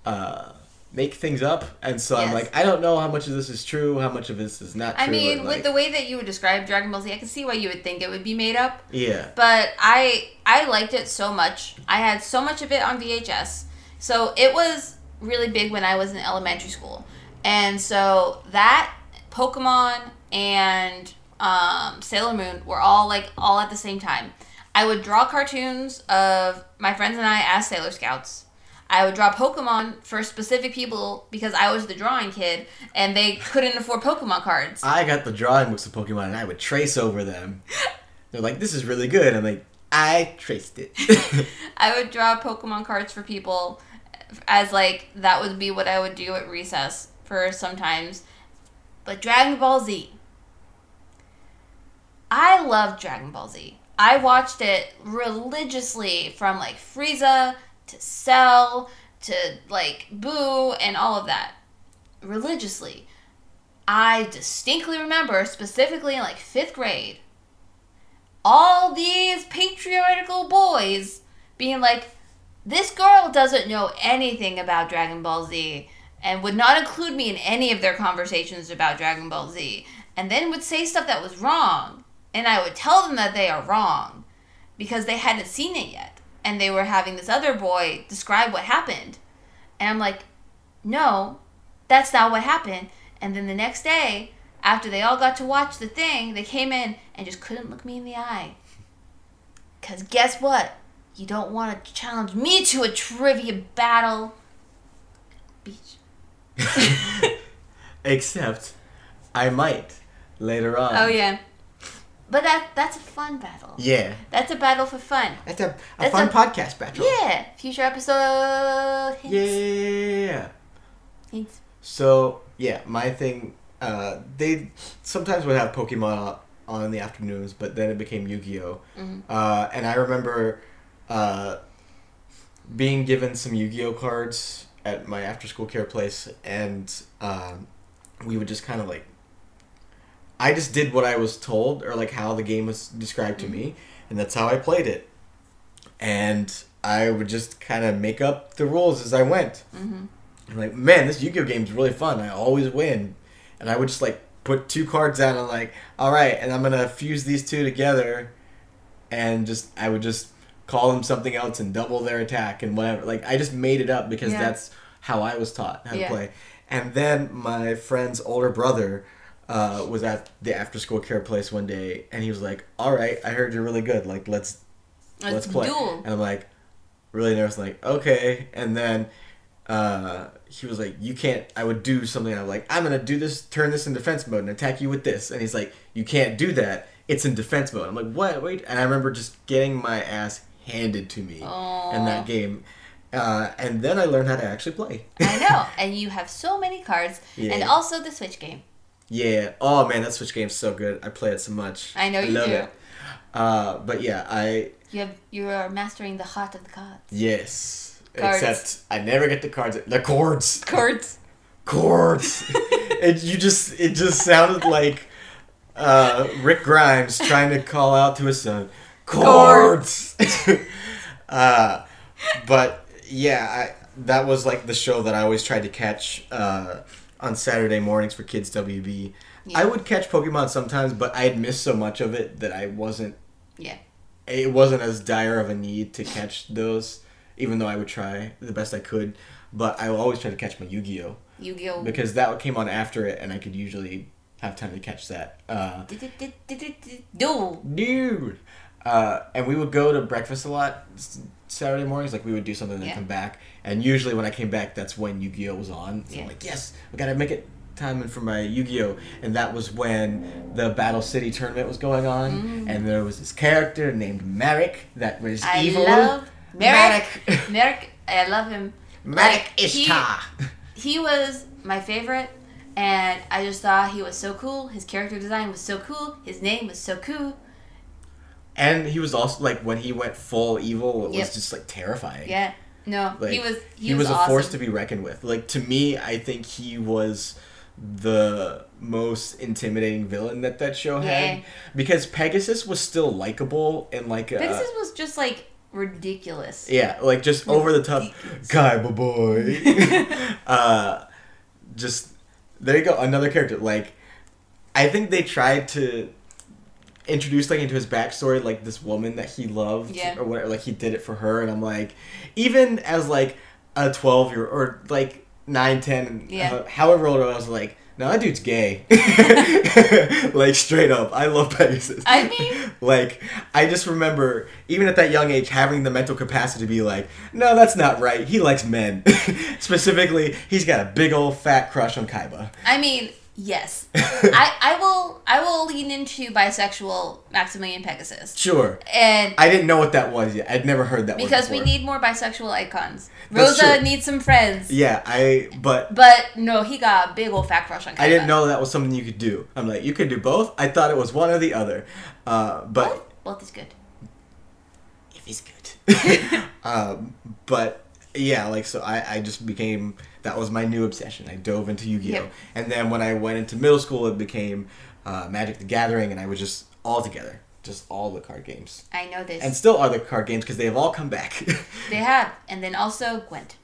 uh, make things up, and so I'm like, I don't know how much of this is true, how much of this is not true. I mean, and, with the way that you would describe Dragon Ball Z, I can see why you would think it would be made up. yeah, But I I liked it so much. I had so much of it on VHS. So it was really big when I was in elementary school. And so that Pokemon and um, Sailor Moon were all like all at the same time. I would draw cartoons of my friends and I as Sailor Scouts. I would draw Pokemon for specific people because I was the drawing kid and they couldn't afford Pokemon cards. I got the drawing books of Pokemon and I would trace over them. They're like, this is really good. I'm like, I traced it. I would draw Pokemon cards for people as like that would be what I would do at recess for sometimes. But Dragon Ball Z. I love Dragon Ball Z. I watched it religiously from like Frieza to Cell to like Boo and all of that. Religiously. I distinctly remember, specifically in like fifth grade, all these patriarchal boys being like, this girl doesn't know anything about Dragon Ball Z and would not include me in any of their conversations about Dragon Ball Z, and then would say stuff that was wrong, and I would tell them that they are wrong because they hadn't seen it yet, and they were having this other boy describe what happened, and I'm like, no, that's not what happened. And then the next day, after they all got to watch the thing, they came in and just couldn't look me in the eye. Because guess what? You don't want to challenge me to a trivia battle. Beach. Except, I might later on. Oh, yeah. But that that's a fun battle. Yeah. That's a battle for fun. That's a, a That's fun a- podcast battle. Yeah. Future episode hints. Yeah. Hints. So yeah, my thing. Uh, they sometimes would have Pokemon on in the afternoons, but then it became Yu Gi Oh. Mhm. Uh, and I remember uh, being given some Yu Gi Oh cards at my after school care place, and um, we would just kind of like. I just did what I was told, or like how the game was described to me, and that's how I played it. And I would just kind of make up the rules as I went. Mm-hmm. I'm like, man, this Yu-Gi-Oh game's really fun. I always win, and I would just like put two cards down. and like, all right, and I'm gonna fuse these two together, and just I would just call them something else and double their attack and whatever. Like I just made it up because Yeah. that's how I was taught how Yeah. to play. And then my friend's older brother uh, was at the after-school care place one day, and he was like, "All right, I heard you're really good. Like, let's Let's, let's play. duel. And I'm like, really nervous, like, okay. And then uh, he was like, you can't, I would do something. I'm like, I'm going to do this, turn this in defense mode and attack you with this. And he's like, you can't do that. It's in defense mode. I'm like, what? Wait. And I remember just getting my ass handed to me Aw. in that game. Uh, and then I learned how to actually play. I know, and you have so many cards, and also the Switch game. Yeah. Oh, man, that Switch game's so good. I play it so much. I know you love do. It. Uh, but yeah, I You have you are mastering the heart of the cards. yes. Cards. Except I never get the cards. The chords. Cards. chords. it you just it just sounded like uh, Rick Grimes trying to call out to his son. Chords. uh, but yeah, I, that was like the show that I always tried to catch uh, on Saturday mornings for Kids WB. Yeah. I would catch Pokemon sometimes, but I had missed so much of it that I wasn't. Yeah. It wasn't as dire of a need to catch those, even though I would try the best I could. But I always try to catch my Yu-Gi-Oh Yu-Gi-Oh. because that came on after it, and I could usually have time to catch that. Uh, Duel. dude, uh, and we would go to breakfast a lot Saturday mornings. Like we would do something and then Yeah. come back, and usually when I came back, that's when Yu Gi Oh was on. So Yeah. I'm like, yes, we gotta make it time in for my Yu Gi Oh, and that was when the Battle City tournament was going on, and there was this character named Marik that was Mm. I evil. love Marik. Marik. Marik. I love him. Marik Like, he- He was my favorite, and I just thought he was so cool. His character design was so cool. His name was so cool. And he was also like when he went full evil, it Yep. was just like terrifying. Yeah. No, Like, he was. He, he, was, a awesome. force to be reckoned with. Like to me, I think he was the most intimidating villain that that show Yeah. had because Pegasus was still likable and like uh, Pegasus was just like ridiculous. yeah, like just over the top Kaiba boy. uh, just there you go, another character. Like I think they tried to introduce like into his backstory like this woman that he loved Yeah. or whatever like he did it for her and i'm like even as like a 12 year or like 9 10 Yeah. uh, however old i was like no that dude's gay. Like straight up i love pegasus I mean- like i just remember even at that young age having the mental capacity to be like no that's not right. He likes men. Specifically he's got a big old fat crush on kaiba. I mean, yes. I, I will I will lean into bisexual Maximilian Pegasus. sure And i didn't know what that was yet i'd never heard that word because we need more bisexual icons. That's Rosa true. needs some friends. Yeah, I but But no, he got a big old fat crush on Kaiba. I didn't know that was something you could do. I'm like, you could do both. I thought it was one or the other. Uh, but Both, both is good. if he's good. um, but yeah, like so I, I just became that was my new obsession. I dove into Yu-Gi-Oh. Yep. And then when I went into middle school it became uh, Magic the Gathering and I was just all together. Just all the card games. I know this. And still are the card games because they have all come back. they have. And then also Gwent.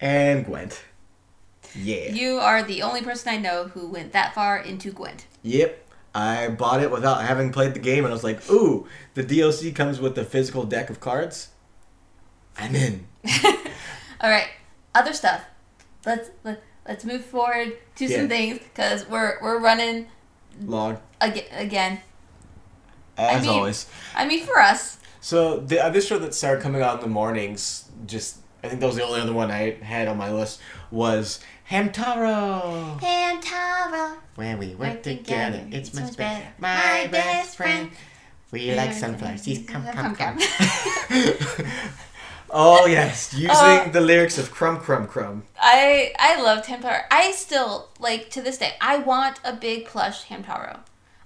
and Gwent. Yeah. You are the only person I know who went that far into Gwent. Yep. I bought it without having played the game, and I was like, "Ooh, the DLC comes with a physical deck of cards. I'm in." All right, other stuff. Let's let, let's move forward to Yeah. some things because we're we're running Long, again. Again, as mean- always. I mean for us, So the other show that started coming out in the mornings, just I think that was the only other one I had on my list was Hamtaro. Hamtaro. When we work Work together, together, it's it's much much better. better. My My best best friend. friend. We like sunflowers. seeds. Come, come, come. come. oh yes, using Uh, the lyrics of Crumb Crumb Crumb. I I love Hamtaro. I still like to this day. I want a big plush Hamtaro.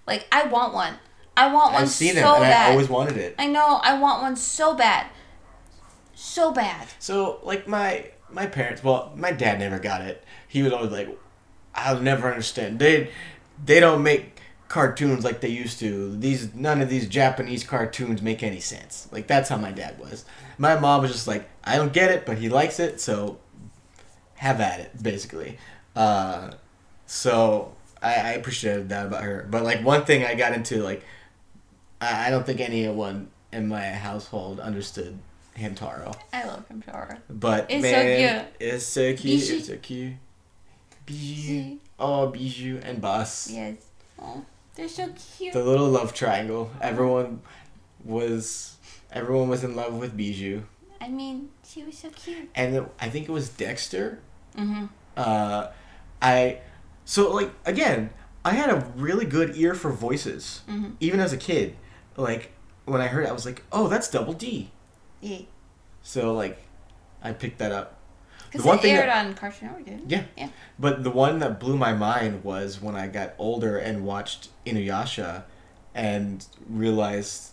Like I want one. I want one I've seen so it, and bad. I always wanted it. I know. I want one so bad. So bad. So like my my parents, well, my dad never got it. He was always like, "I'll never understand. They they don't make cartoons like they used to. These none of these Japanese cartoons make any sense." Like that's how my dad was. My mom was just like, "I don't get it, but he likes it, so have at it." Basically, uh, so I, I appreciated that about her. But like one thing I got into, like I, I don't think anyone in my household understood Hamtaro. I love Hamtaro. But It's so man, it's so cute. Bijou. It's so cute. Bijou. Oh, Bijou and Boss. Yes. Oh, they're so cute. The little love triangle. Everyone was everyone was in love with Bijou, I mean, she was so cute. and it, I think it was Dexter. Mm-hmm. Uh, I so like again, I had a really good ear for voices, Mhm. even as a kid. Like when I heard, it, I was like, oh, that's Double D. Yeah. So like, I picked that up. Because one it thing aired that- on Cartoon Network, didn't it? Yeah. Yeah. But the one that blew my mind was when I got older and watched Inuyasha and realized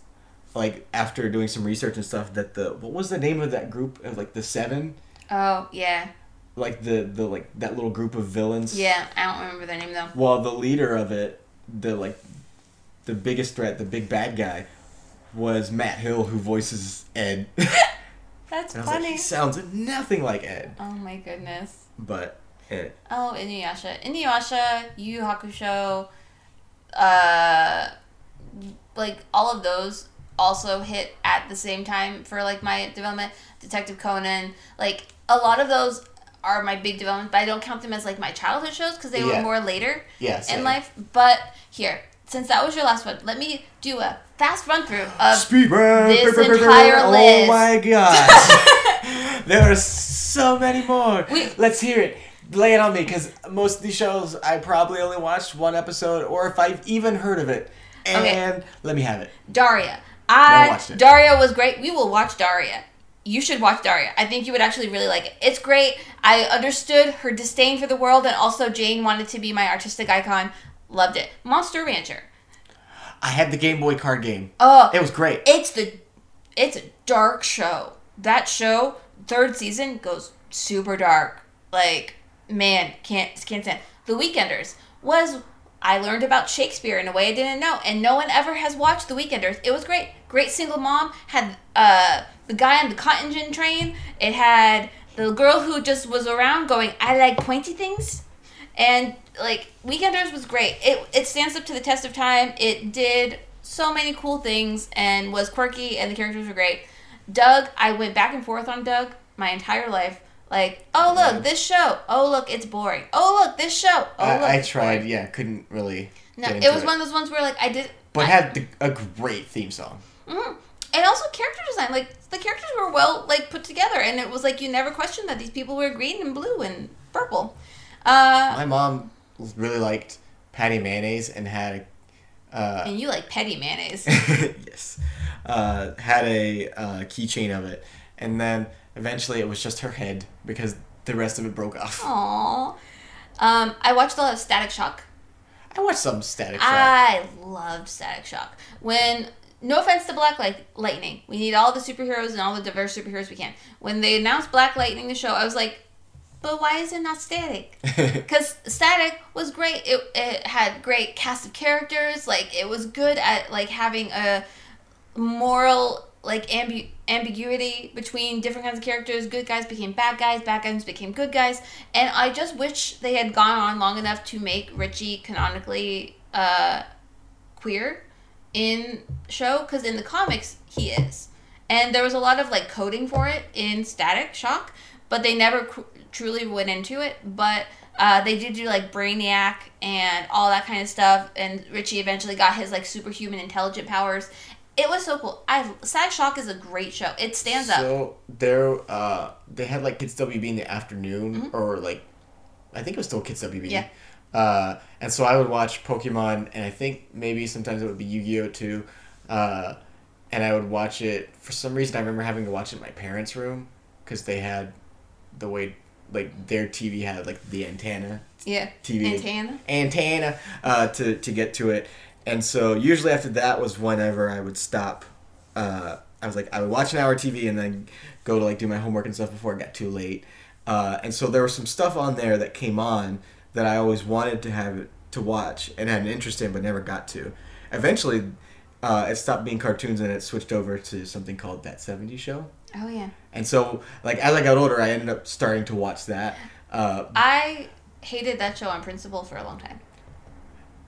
like after doing some research and stuff that the what was the name of that group of like the seven Oh, yeah. like the the like that little group of villains Yeah, I don't remember their name though. well the leader of it the like the biggest threat the big bad guy was Matt Hill who voices Ed That's I was like funny. he sounds nothing like Ed oh my goodness. but eh, Oh, Inuyasha. Inuyasha, Yu Yu Hakusho, uh, like all of those also hit at the same time for like my development. Detective Conan, like a lot of those are my big development, but I don't count them as like my childhood shows because they Yeah. were more later yeah in life. But here, since that was your last one, let me do a fast run through of Speed run. this brr, brr, brr, brr. entire Oh list. my god. there are so many more. We- Let's hear it. Lay it on me because most of these shows I probably only watched one episode or if I've even heard of it. And let me have it. Daria. I it. Daria was great. We will watch Daria. You should watch Daria. I think you would actually really like it. It's great. I understood her disdain for the world, and also Jane wanted to be my artistic icon. Loved it. Monster Rancher. I had the Game Boy card game. Oh, It was great. it's the, it's a dark show. That show, third season, goes super dark. Like, man, can't can't stand. The Weekenders was I learned about Shakespeare in a way I didn't know, and no one ever has watched The Weekenders. It was great. Great single mom had uh the guy on the cotton gin train. It had the girl who just was around going, I like pointy things. And like Weekenders was great. It it stands up to the test of time. It did so many cool things and was quirky and the characters were great. Doug, I went back and forth on Doug my entire life. Like, oh look, this show. Oh look, it's boring. Oh look, this show. Oh look, I, I tried, boring. yeah, couldn't really. No, it was one of those ones where like I did. But I- had the, a great theme song. Mhm. And also character design. Like the characters were well like put together, and it was like you never questioned that these people were green and blue and purple. Uh, My mom really liked Patty Mayonnaise and had uh, and you like petty mayonnaise. yes, uh, had a uh, keychain of it, and then eventually it was just her head because the rest of it broke off. Aww. Um, I watched a lot of Static Shock. I watched some Static Shock. I loved Static Shock. When no offense to Black Light- Lightning, we need all the superheroes and all the diverse superheroes we can. When they announced Black Lightning, the show, I was like, but why is it not Static? Because Static was great. It, it had great cast of characters. Like it was good at like having a moral like ambu- ambiguity between different kinds of characters. Good guys became bad guys. Bad guys became good guys. And I just wish they had gone on long enough to make Richie canonically uh, queer in show because in the comics he is. And there was a lot of like coding for it in Static Shock, but they never truly went into it. But uh, they did do like Brainiac and all that kind of stuff. And Richie eventually got his like superhuman intelligent powers. It was so cool. I Static Shock is a great show. It stands up. So there, uh, they had like Kids WB in the afternoon, or like, I think it was still Kids WB. Mm-hmm. Yeah. Uh, and so I would watch Pokemon, and I think maybe sometimes it would be Yu Gi Oh too. Uh, and I would watch it. For some reason, I remember having to watch it in my parents' room because they had the way like their TV had like the antenna Yeah. TV Antenna. antenna uh, to to get to it. And so usually after that was whenever I would stop. Uh, I was like I would watch an hour of TV and then go to like do my homework and stuff before it got too late. Uh, and so there was some stuff on there that came on that I always wanted to have to watch and had an interest in but never got to. Eventually, uh, it stopped being cartoons and it switched over to something called That 70s Show. Oh yeah. And so, like as I got older, I ended up starting to watch that. Uh, I hated that show on principle for a long time.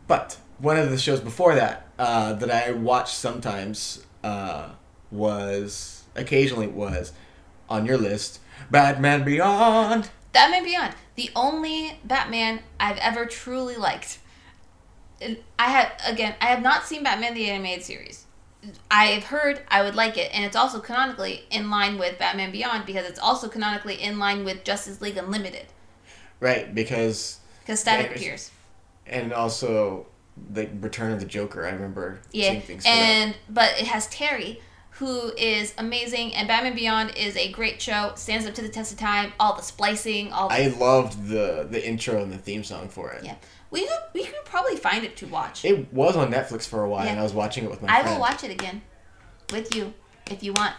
But one of the shows before that uh, that I watched sometimes uh, was occasionally was on your list, Batman Beyond. Batman Beyond, the only Batman I've ever truly liked. I have again, I have not seen Batman the animated series. I've heard I would like it, and it's also canonically in line with Batman Beyond because it's also canonically in line with Justice League Unlimited Right, because because Static appears. and also the Return of the Joker. I remember Yeah, seeing things. For that. and but it has Terry, who is amazing, and Batman Beyond is a great show. Stands up to the test of time. All the splicing, all the I loved the the intro and the theme song for it. yeah. We could we could probably find it to watch. It was on Netflix for a while, Yeah. and I was watching it with my I friend. will watch it again with you if you want,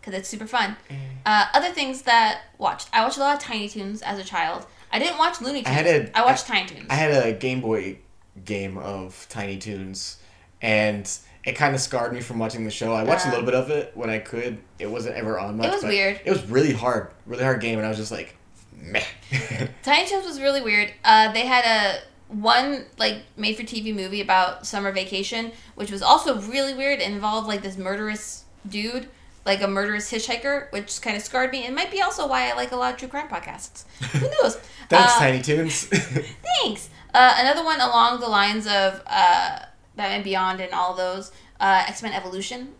because it's super fun. Mm. Uh, other things that watched, I watched a lot of Tiny Toons as a child. I didn't watch Looney Tunes. I had a- I watched Tiny Toons. I had a Game Boy game of Tiny Toons, and it kind of scarred me from watching the show. I watched a Uh. little bit of it when I could. It wasn't ever on much. It was weird. It was really hard, really hard game, and I was just like, meh. Tiny Toons was really weird. Uh, they had a one like made for TV movie about summer vacation, which was also really weird. It involved like this murderous dude, like a murderous hitchhiker, which kind of scarred me. It might be also why I like a lot of true crime podcasts. Who knows? Thanks, Uh, Tiny Toons. Thanks. Uh, another one along the lines of uh, Batman Beyond and all those uh, X Men Evolution.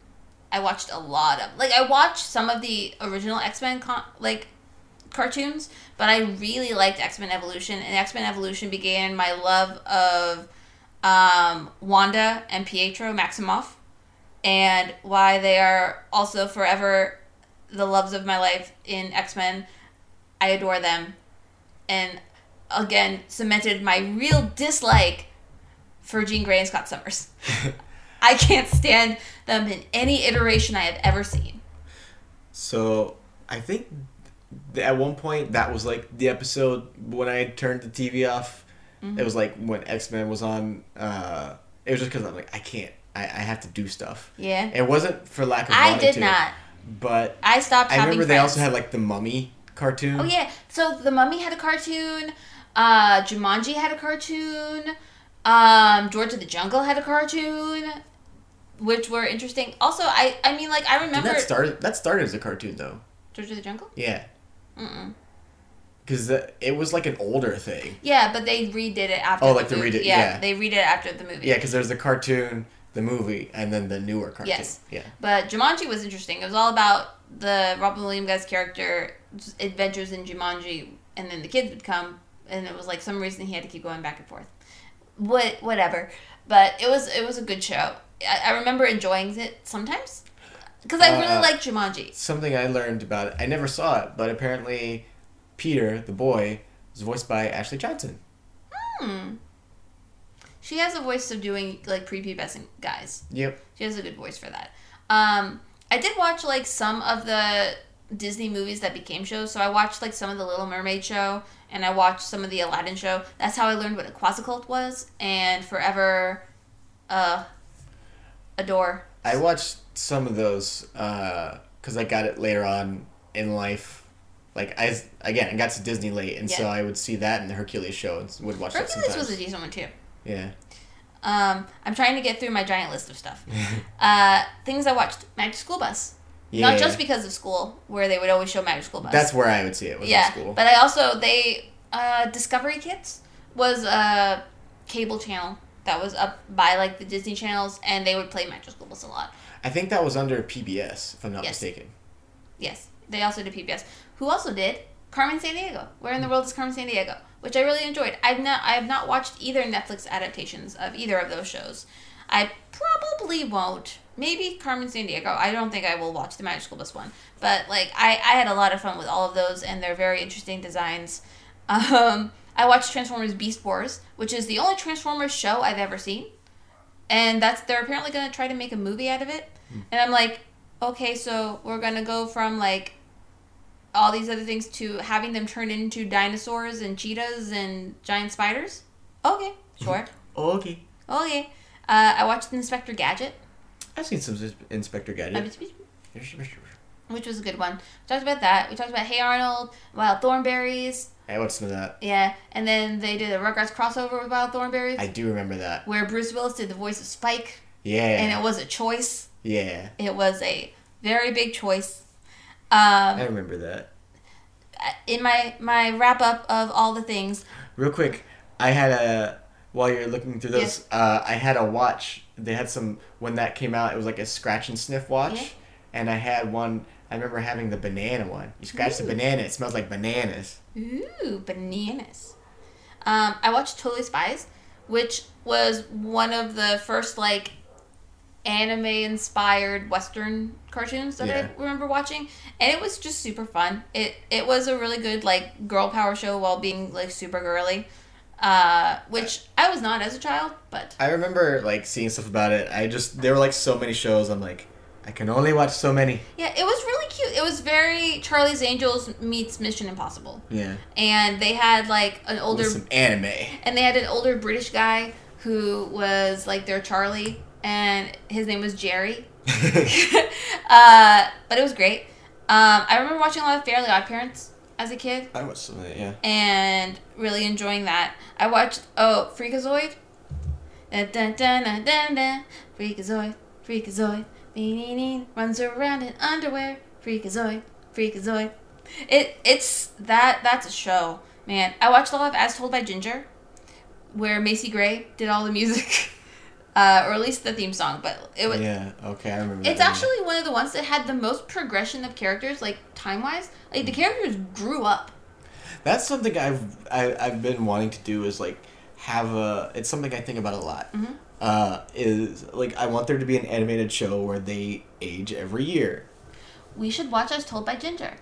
I watched a lot of like I watched some of the original X Men con- like cartoons, but I really liked X Men Evolution, and X Men Evolution began my love of um, Wanda and Pietro Maximoff, and why they are also forever the loves of my life in X Men. I adore them, and again cemented my real dislike for Jean Grey and Scott Summers. I can't stand them in any iteration I have ever seen. so I think th- at one point that was like the episode when I turned the TV off. Mm-hmm. It was like when X Men was on. Uh, it was just because I'm like I can't. I, I have to do stuff. Yeah. It wasn't for lack of I did to, not. But I stopped I remember they friends. also had like the Mummy cartoon. Oh yeah. So the Mummy had a cartoon. Uh, Jumanji had a cartoon. Um, George of the Jungle had a cartoon, which were interesting. Also, I I mean like I Did remember that started that started as a cartoon though. George of the Jungle. Yeah. Because it was like an older thing. Yeah, but they redid it after. Oh, the like they movie. redid- Yeah, yeah. they redid it after the movie. Yeah, because there's the cartoon, the movie, and then the newer cartoon. Yes. Yeah. But Jumanji was interesting. It was all about the Robin Williams guy's character adventures in Jumanji, and then the kids would come, and it was like some reason he had to keep going back and forth. What whatever, but it was it was a good show. I, I remember enjoying it sometimes because I really Uh, like Jumanji. Something I learned about it. I never saw it, but apparently, Peter, the boy, was voiced by Ashley Johnson. Hmm. She has a voice of doing like prepubescent guys. Yep. She has a good voice for that. Um, I did watch like some of the Disney movies that became shows. So I watched like some of the Little Mermaid show, and I watched some of the Aladdin show. That's how I learned what a quasicult was, and forever, uh, adore. I watched some of those because I got it later on in life. Like I again, I got to Disney late, and so I would see that in the Hercules show and would watch that Hercules sometimes. was a decent one too. yeah. Um, I'm trying to get through my giant list of stuff. uh, things I watched: Magic School Bus. Yeah. Not just because of school, where they would always show Magic School Bus. That's where I would see it. Was yeah, school. but I also they uh, Discovery Kids was a cable channel that was up by like the Disney channels, and they would play Magic School Bus a lot. I think that was under PBS, if I'm not Yes. mistaken. Yes, they also did PBS. Who also did Carmen Sandiego? Where in the world is Carmen Sandiego? which I really enjoyed. I've not I have not watched either Netflix adaptations of either of those shows. I probably won't. Maybe Carmen Sandiego. I don't think I will watch the Magic School Bus one, but like I I had a lot of fun with all of those, and they're very interesting designs. Um, I watched Transformers Beast Wars, which is the only Transformers show I've ever seen, and that's they're apparently gonna try to make a movie out of it, hmm. and I'm like, okay, so we're gonna go from like all these other things to having them turn into dinosaurs and cheetahs and giant spiders. Okay, mm-hmm. sure. Okay. okay. Uh, I watched Inspector Gadget, I've seen some Inspector Gadget. Uh, which was a good one. We talked about that. We talked about Hey Arnold, Wild Thornberrys. I watched some of that. Yeah, and then they did a Rugrats crossover with Wild Thornberrys, I do remember that. where Bruce Willis did the voice of Spike, Yeah. and it was a choice. yeah. It was a very big choice. Um, I remember that. in my my wrap up of all the things, Real quick, I had a while you're looking through those. Uh, I had a watch. They had some when that came out. It was like a scratch and sniff watch, Yeah. and I had one. I remember having the banana one. You scratch the banana, it smells like bananas. Ooh, bananas. Um, I watched Totally Spies, which was one of the first like anime inspired Western cartoons that Yeah. I remember watching, and it was just super fun. It it was a really good like girl power show while being like super girly, uh, which I was not as a child, but I remember like seeing stuff about it. I just there were like so many shows. I'm like, I can only watch so many. yeah, it was really cute. It was very Charlie's Angels meets Mission Impossible, Yeah. and they had like an older With some anime. and they had an older British guy who was like their Charlie, and his name was Jerry. uh, but it was great. Um, I remember watching a lot of Fairly Odd Parents as a kid I watched some of it. Yeah. and really enjoying that. I watched oh Freakazoid. Dun, dun, dun, dun, dun, dun. Freakazoid, Freakazoid, runs around in underwear. Freakazoid, Freakazoid. It it's that that's a show, man. I watched a lot of As Told by Ginger, where Macy Gray did all the music, uh, or at least the theme song. But it was yeah. Okay, I remember. it's actually one of the ones that had the most progression of characters, like time wise. Like the characters grew up. That's something I've I, I've been wanting to do is like have a. It's something I think about a lot. Mhm. Uh, is like I want there to be an animated show where they age every year. we should watch As Told by Ginger.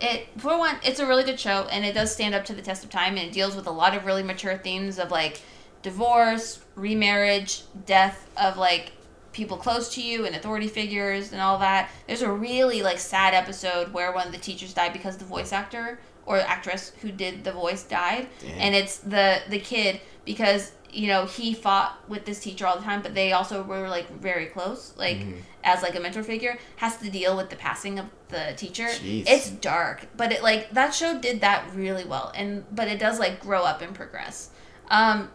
It for one, it's a really good show, and it does stand up to the test of time, and it deals with a lot of really mature themes of like divorce, remarriage, death of like people close to you and authority figures and all that. There's a really like sad episode where one of the teachers died because the voice actor or actress who did the voice died, Damn. and it's the the kid because you know he fought with this teacher all the time, but they also were like very close, like Mhm. as like a mentor figure, has to deal with the passing of the teacher. Jeez. It's dark, but it like that show did that really well, and but it does like grow up and progress. Um,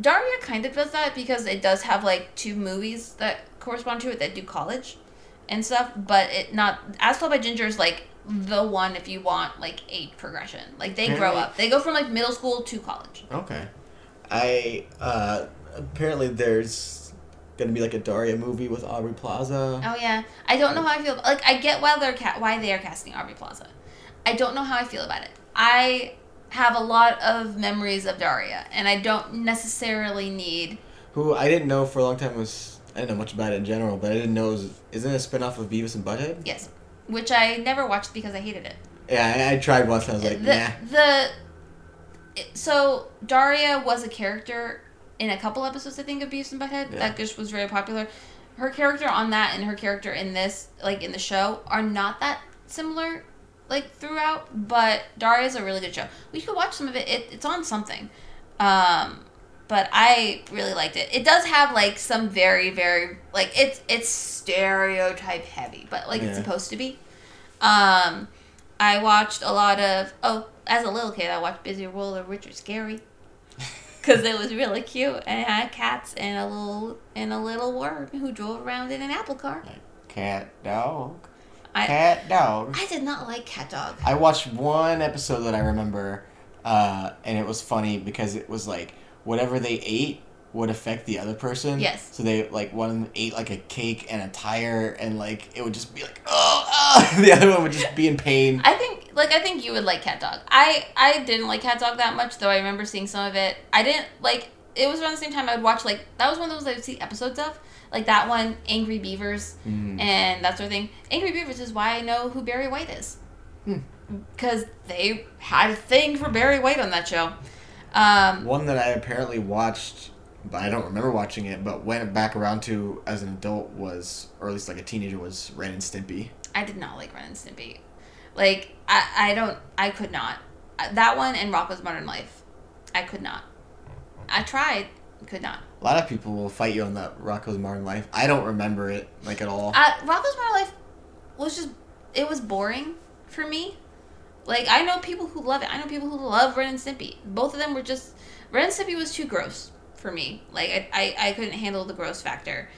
Daria kind of does that because it does have like two movies that correspond to it that do college and stuff, but it not as told by Ginger is like the one if you want like a progression. Like they grow up, they go from like middle school to college. Okay. I uh apparently there's gonna be like a Daria movie with Aubrey Plaza. Oh yeah, I don't know how I feel. Like I get why they're ca- why they are casting Aubrey Plaza. I don't know how I feel about it. I have a lot of memories of Daria, and I don't necessarily need. Who I didn't know for a long time was I didn't know much about it in general, but I didn't know was isn't it a spinoff of Beavis and Butthead? Yes, which I never watched because I hated it. Yeah, I, I tried once and I was like, the nah. the so Daria was a character in a couple episodes I think of Beavis and Butthead Yeah. that just was very popular. Her character on that and her character in this, like in the show, are not that similar, like throughout. But Daria's a really good show. We could watch some of it. it it's on something, um, but I really liked it. It does have like some very very like it's it's stereotype heavy, but like it's supposed to be. Um, I watched a lot of oh, as a little kid, I watched Busy World of Richard Scarry because it was really cute and it had cats and a little and a little worm who drove around in an apple car. Cat dog. I Cat dog. I did not like Cat Dog. I watched one episode that I remember, uh, and it was funny because it was like whatever they ate would affect the other person. Yes. So they like one of them ate like a cake and a tire, and like it would just be like oh, oh! the other one would just be in pain. I think like I think you would like Cat Dog. I I didn't like Cat Dog that much, though. I remember seeing some of it. I didn't like. It was around the same time I would watch like that was one of those I would see episodes of, like that one, Angry Beavers, Mm. and that sort of thing. Angry Beavers is why I know who Barry White is, Hmm. because they had a thing for Barry White on that show. Um, One that I apparently watched, but I don't remember watching it, but went back around to as an adult was, or at least like a teenager, was Ren and Stimpy. I did not like Ren and Stimpy. Like I, I don't I could not. Uh, That one and Rocko's Modern Life. I could not. I tried, could not. A lot of people will fight you on that Rocko's Modern Life. I don't remember it like at all. Uh, Rocko's Modern Life was just it was boring for me. Like I know people who love it. I know people who love Ren and Stimpy. Both of them were just Ren and Stimpy was too gross for me. Like I I, I couldn't handle the gross factor.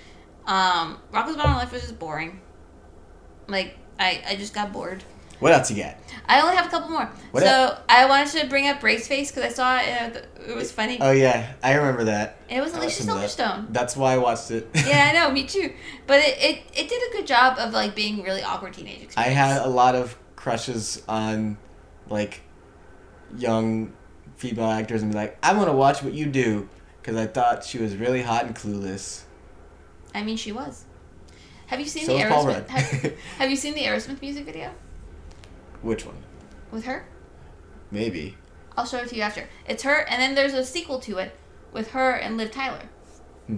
Um, Rocko's Modern Life was just boring. Like I I just got bored. What else you got? I only have a couple more. What so I wanted to bring up Brace Face because I saw it it it was funny. Oh yeah, I remember that. it was Alicia to that. Silverstone. That's why I watched it. yeah, I know, me too. But it, it, it did a good job of like being really awkward teenage experience. I had a lot of crushes on like young female actors and be like, I want to watch what you do because I thought she was really hot and clueless. I mean, she was. Have you seen So the Aerosmith? Have, have you seen the Aerosmith music video Which one? with her? Maybe. I'll show it to you after. It's her, and then there's a sequel to it with her and Liv Tyler, Hmm.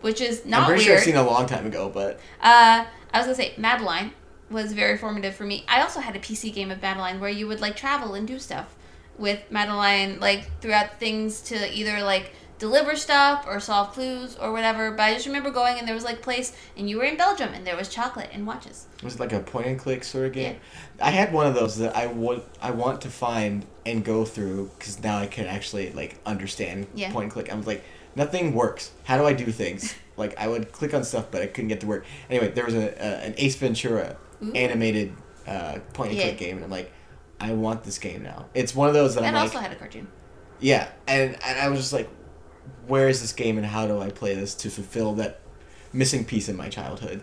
which is not. I'm pretty weird. sure I've seen a long time ago, but Uh, I was gonna say Madeline was very formative for me. I also had a PC game of Madeline where you would like travel and do stuff with Madeline, like throughout things to either like deliver stuff or solve clues or whatever. But I just remember going and there was like place and you were in Belgium and there was chocolate and watches. It was it like a point and click sort of game? Yeah. I had one of those that I would I want to find and go through because now I can actually like understand Yeah. point and click. I was like, nothing works. How do I do things? like I would click on stuff, but I couldn't get to work. Anyway, there was a, a an Ace Ventura Ooh. animated uh, point and Yeah. click game, and I'm like, I want this game now. It's one of those that And I'm like, also had a cartoon. yeah, and and I was just like, where is this game and how do I play this to fulfill that missing piece in my childhood?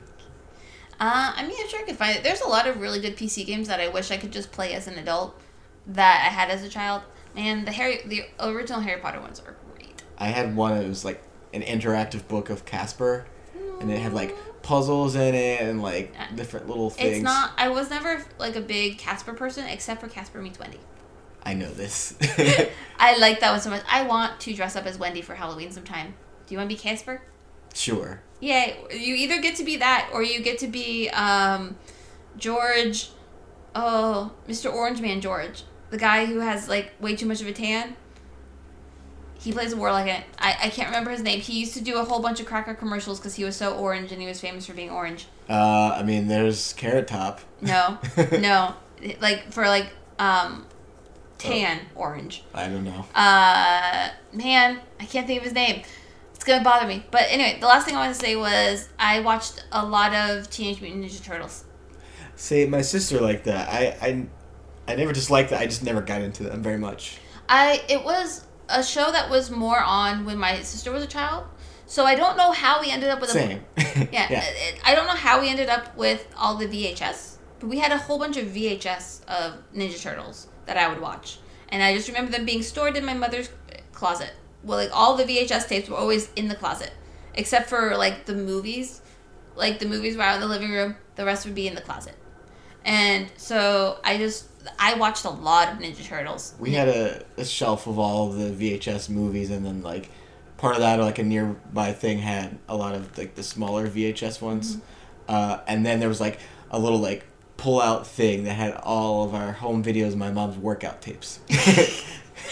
Uh, I mean, I'm sure I could find it. There's a lot of really good PC games that I wish I could just play as an adult that I had as a child. And the Harry, the original Harry Potter ones are great. I had one It was like an interactive book of Casper, and it had like puzzles in it and like different little things. It's not. I was never like a big Casper person, except for Casper meets Wendy. I know this. I like that one so much. I want to dress up as Wendy for Halloween sometime. Do you want to be Casper? sure. Yeah, you either get to be that or you get to be um, George. Oh, Mr. Orange Man George, the guy who has like way too much of a tan. He plays a warlock in it. I, I can't remember his name. He used to do a whole bunch of cracker commercials because he was so orange and he was famous for being orange. Uh, I mean, there's Carrot Top. No, no, like for like um, tan orange. I don't know. Uh, man, I can't think of his name. It's gonna bother me. But anyway, the last thing I wanted to say was I watched a lot of Teenage Mutant Ninja Turtles. See, my sister liked that. I, I, I never disliked that. I just never got into them very much. I it was a show that was more on when my sister was a child. So I don't know how we ended up with a Same. yeah. it- I don't know how we ended up with all the VHS, but we had a whole bunch of VHS of Ninja Turtles that I would watch, and I just remember them being stored in my mother's closet. Well, like all the VHS tapes were always in the closet, except for like the movies. Like the movies were out in the living room, the rest would be in the closet. And so I just I watched a lot of Ninja Turtles. We had a, a shelf of all the VHS movies, and then like part of that, like a nearby thing, had a lot of like the smaller VHS ones, uh, and then there was like a little like pull out thing that had all of our home videos, my mom's workout tapes.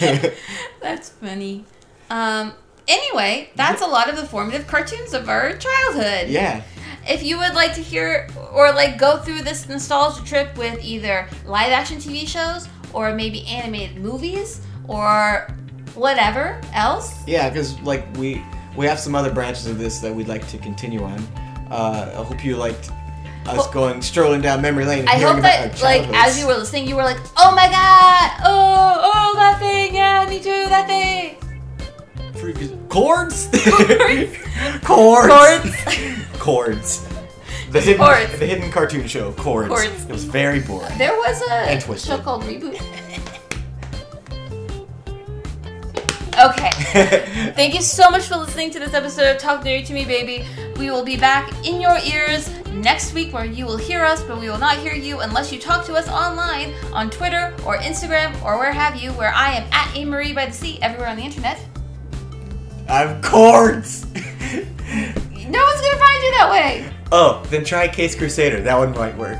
That's funny. Um, anyway, that's a lot of the formative cartoons of our childhood. yeah, If you would like to hear or like go through this nostalgia trip with either live action TV shows or maybe animated movies or whatever else, yeah, because like we we have some other branches of this that we'd like to continue on. Uh, I hope you liked us going strolling down memory lane. I hope that like as you were listening, you were like, "Oh my god! Oh, oh that thing! Yeah, me too. That thing." Freaking- chords, Chords. chords, chords. The hidden, Chords. the hidden cartoon show, Chords. Chords. It was very boring. There was a Twisted. show called Reboot. Okay. Thank you so much for listening to this episode of Talk Nerdy to Me, baby. We will be back in your ears next week where you will hear us, but we will not hear you unless you talk to us online on Twitter or Instagram or where have you, where I am at A Marie by the Sea everywhere on the internet. I'm Chords! No one's gonna find you that way. oh, then try Case Crusader. That one might work.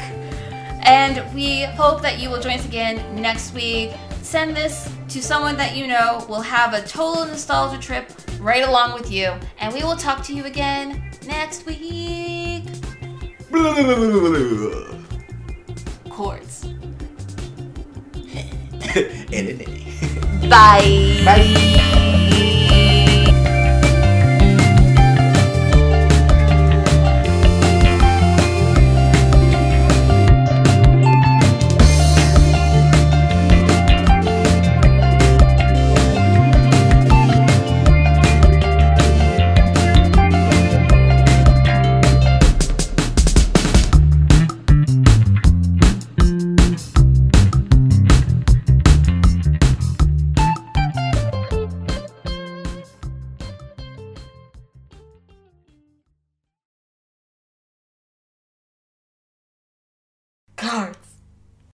And we hope that you will join us again next week. Send this to someone that you know will have a total nostalgia trip right along with you. And we will talk to you again next week. Chords. Bye. Bye.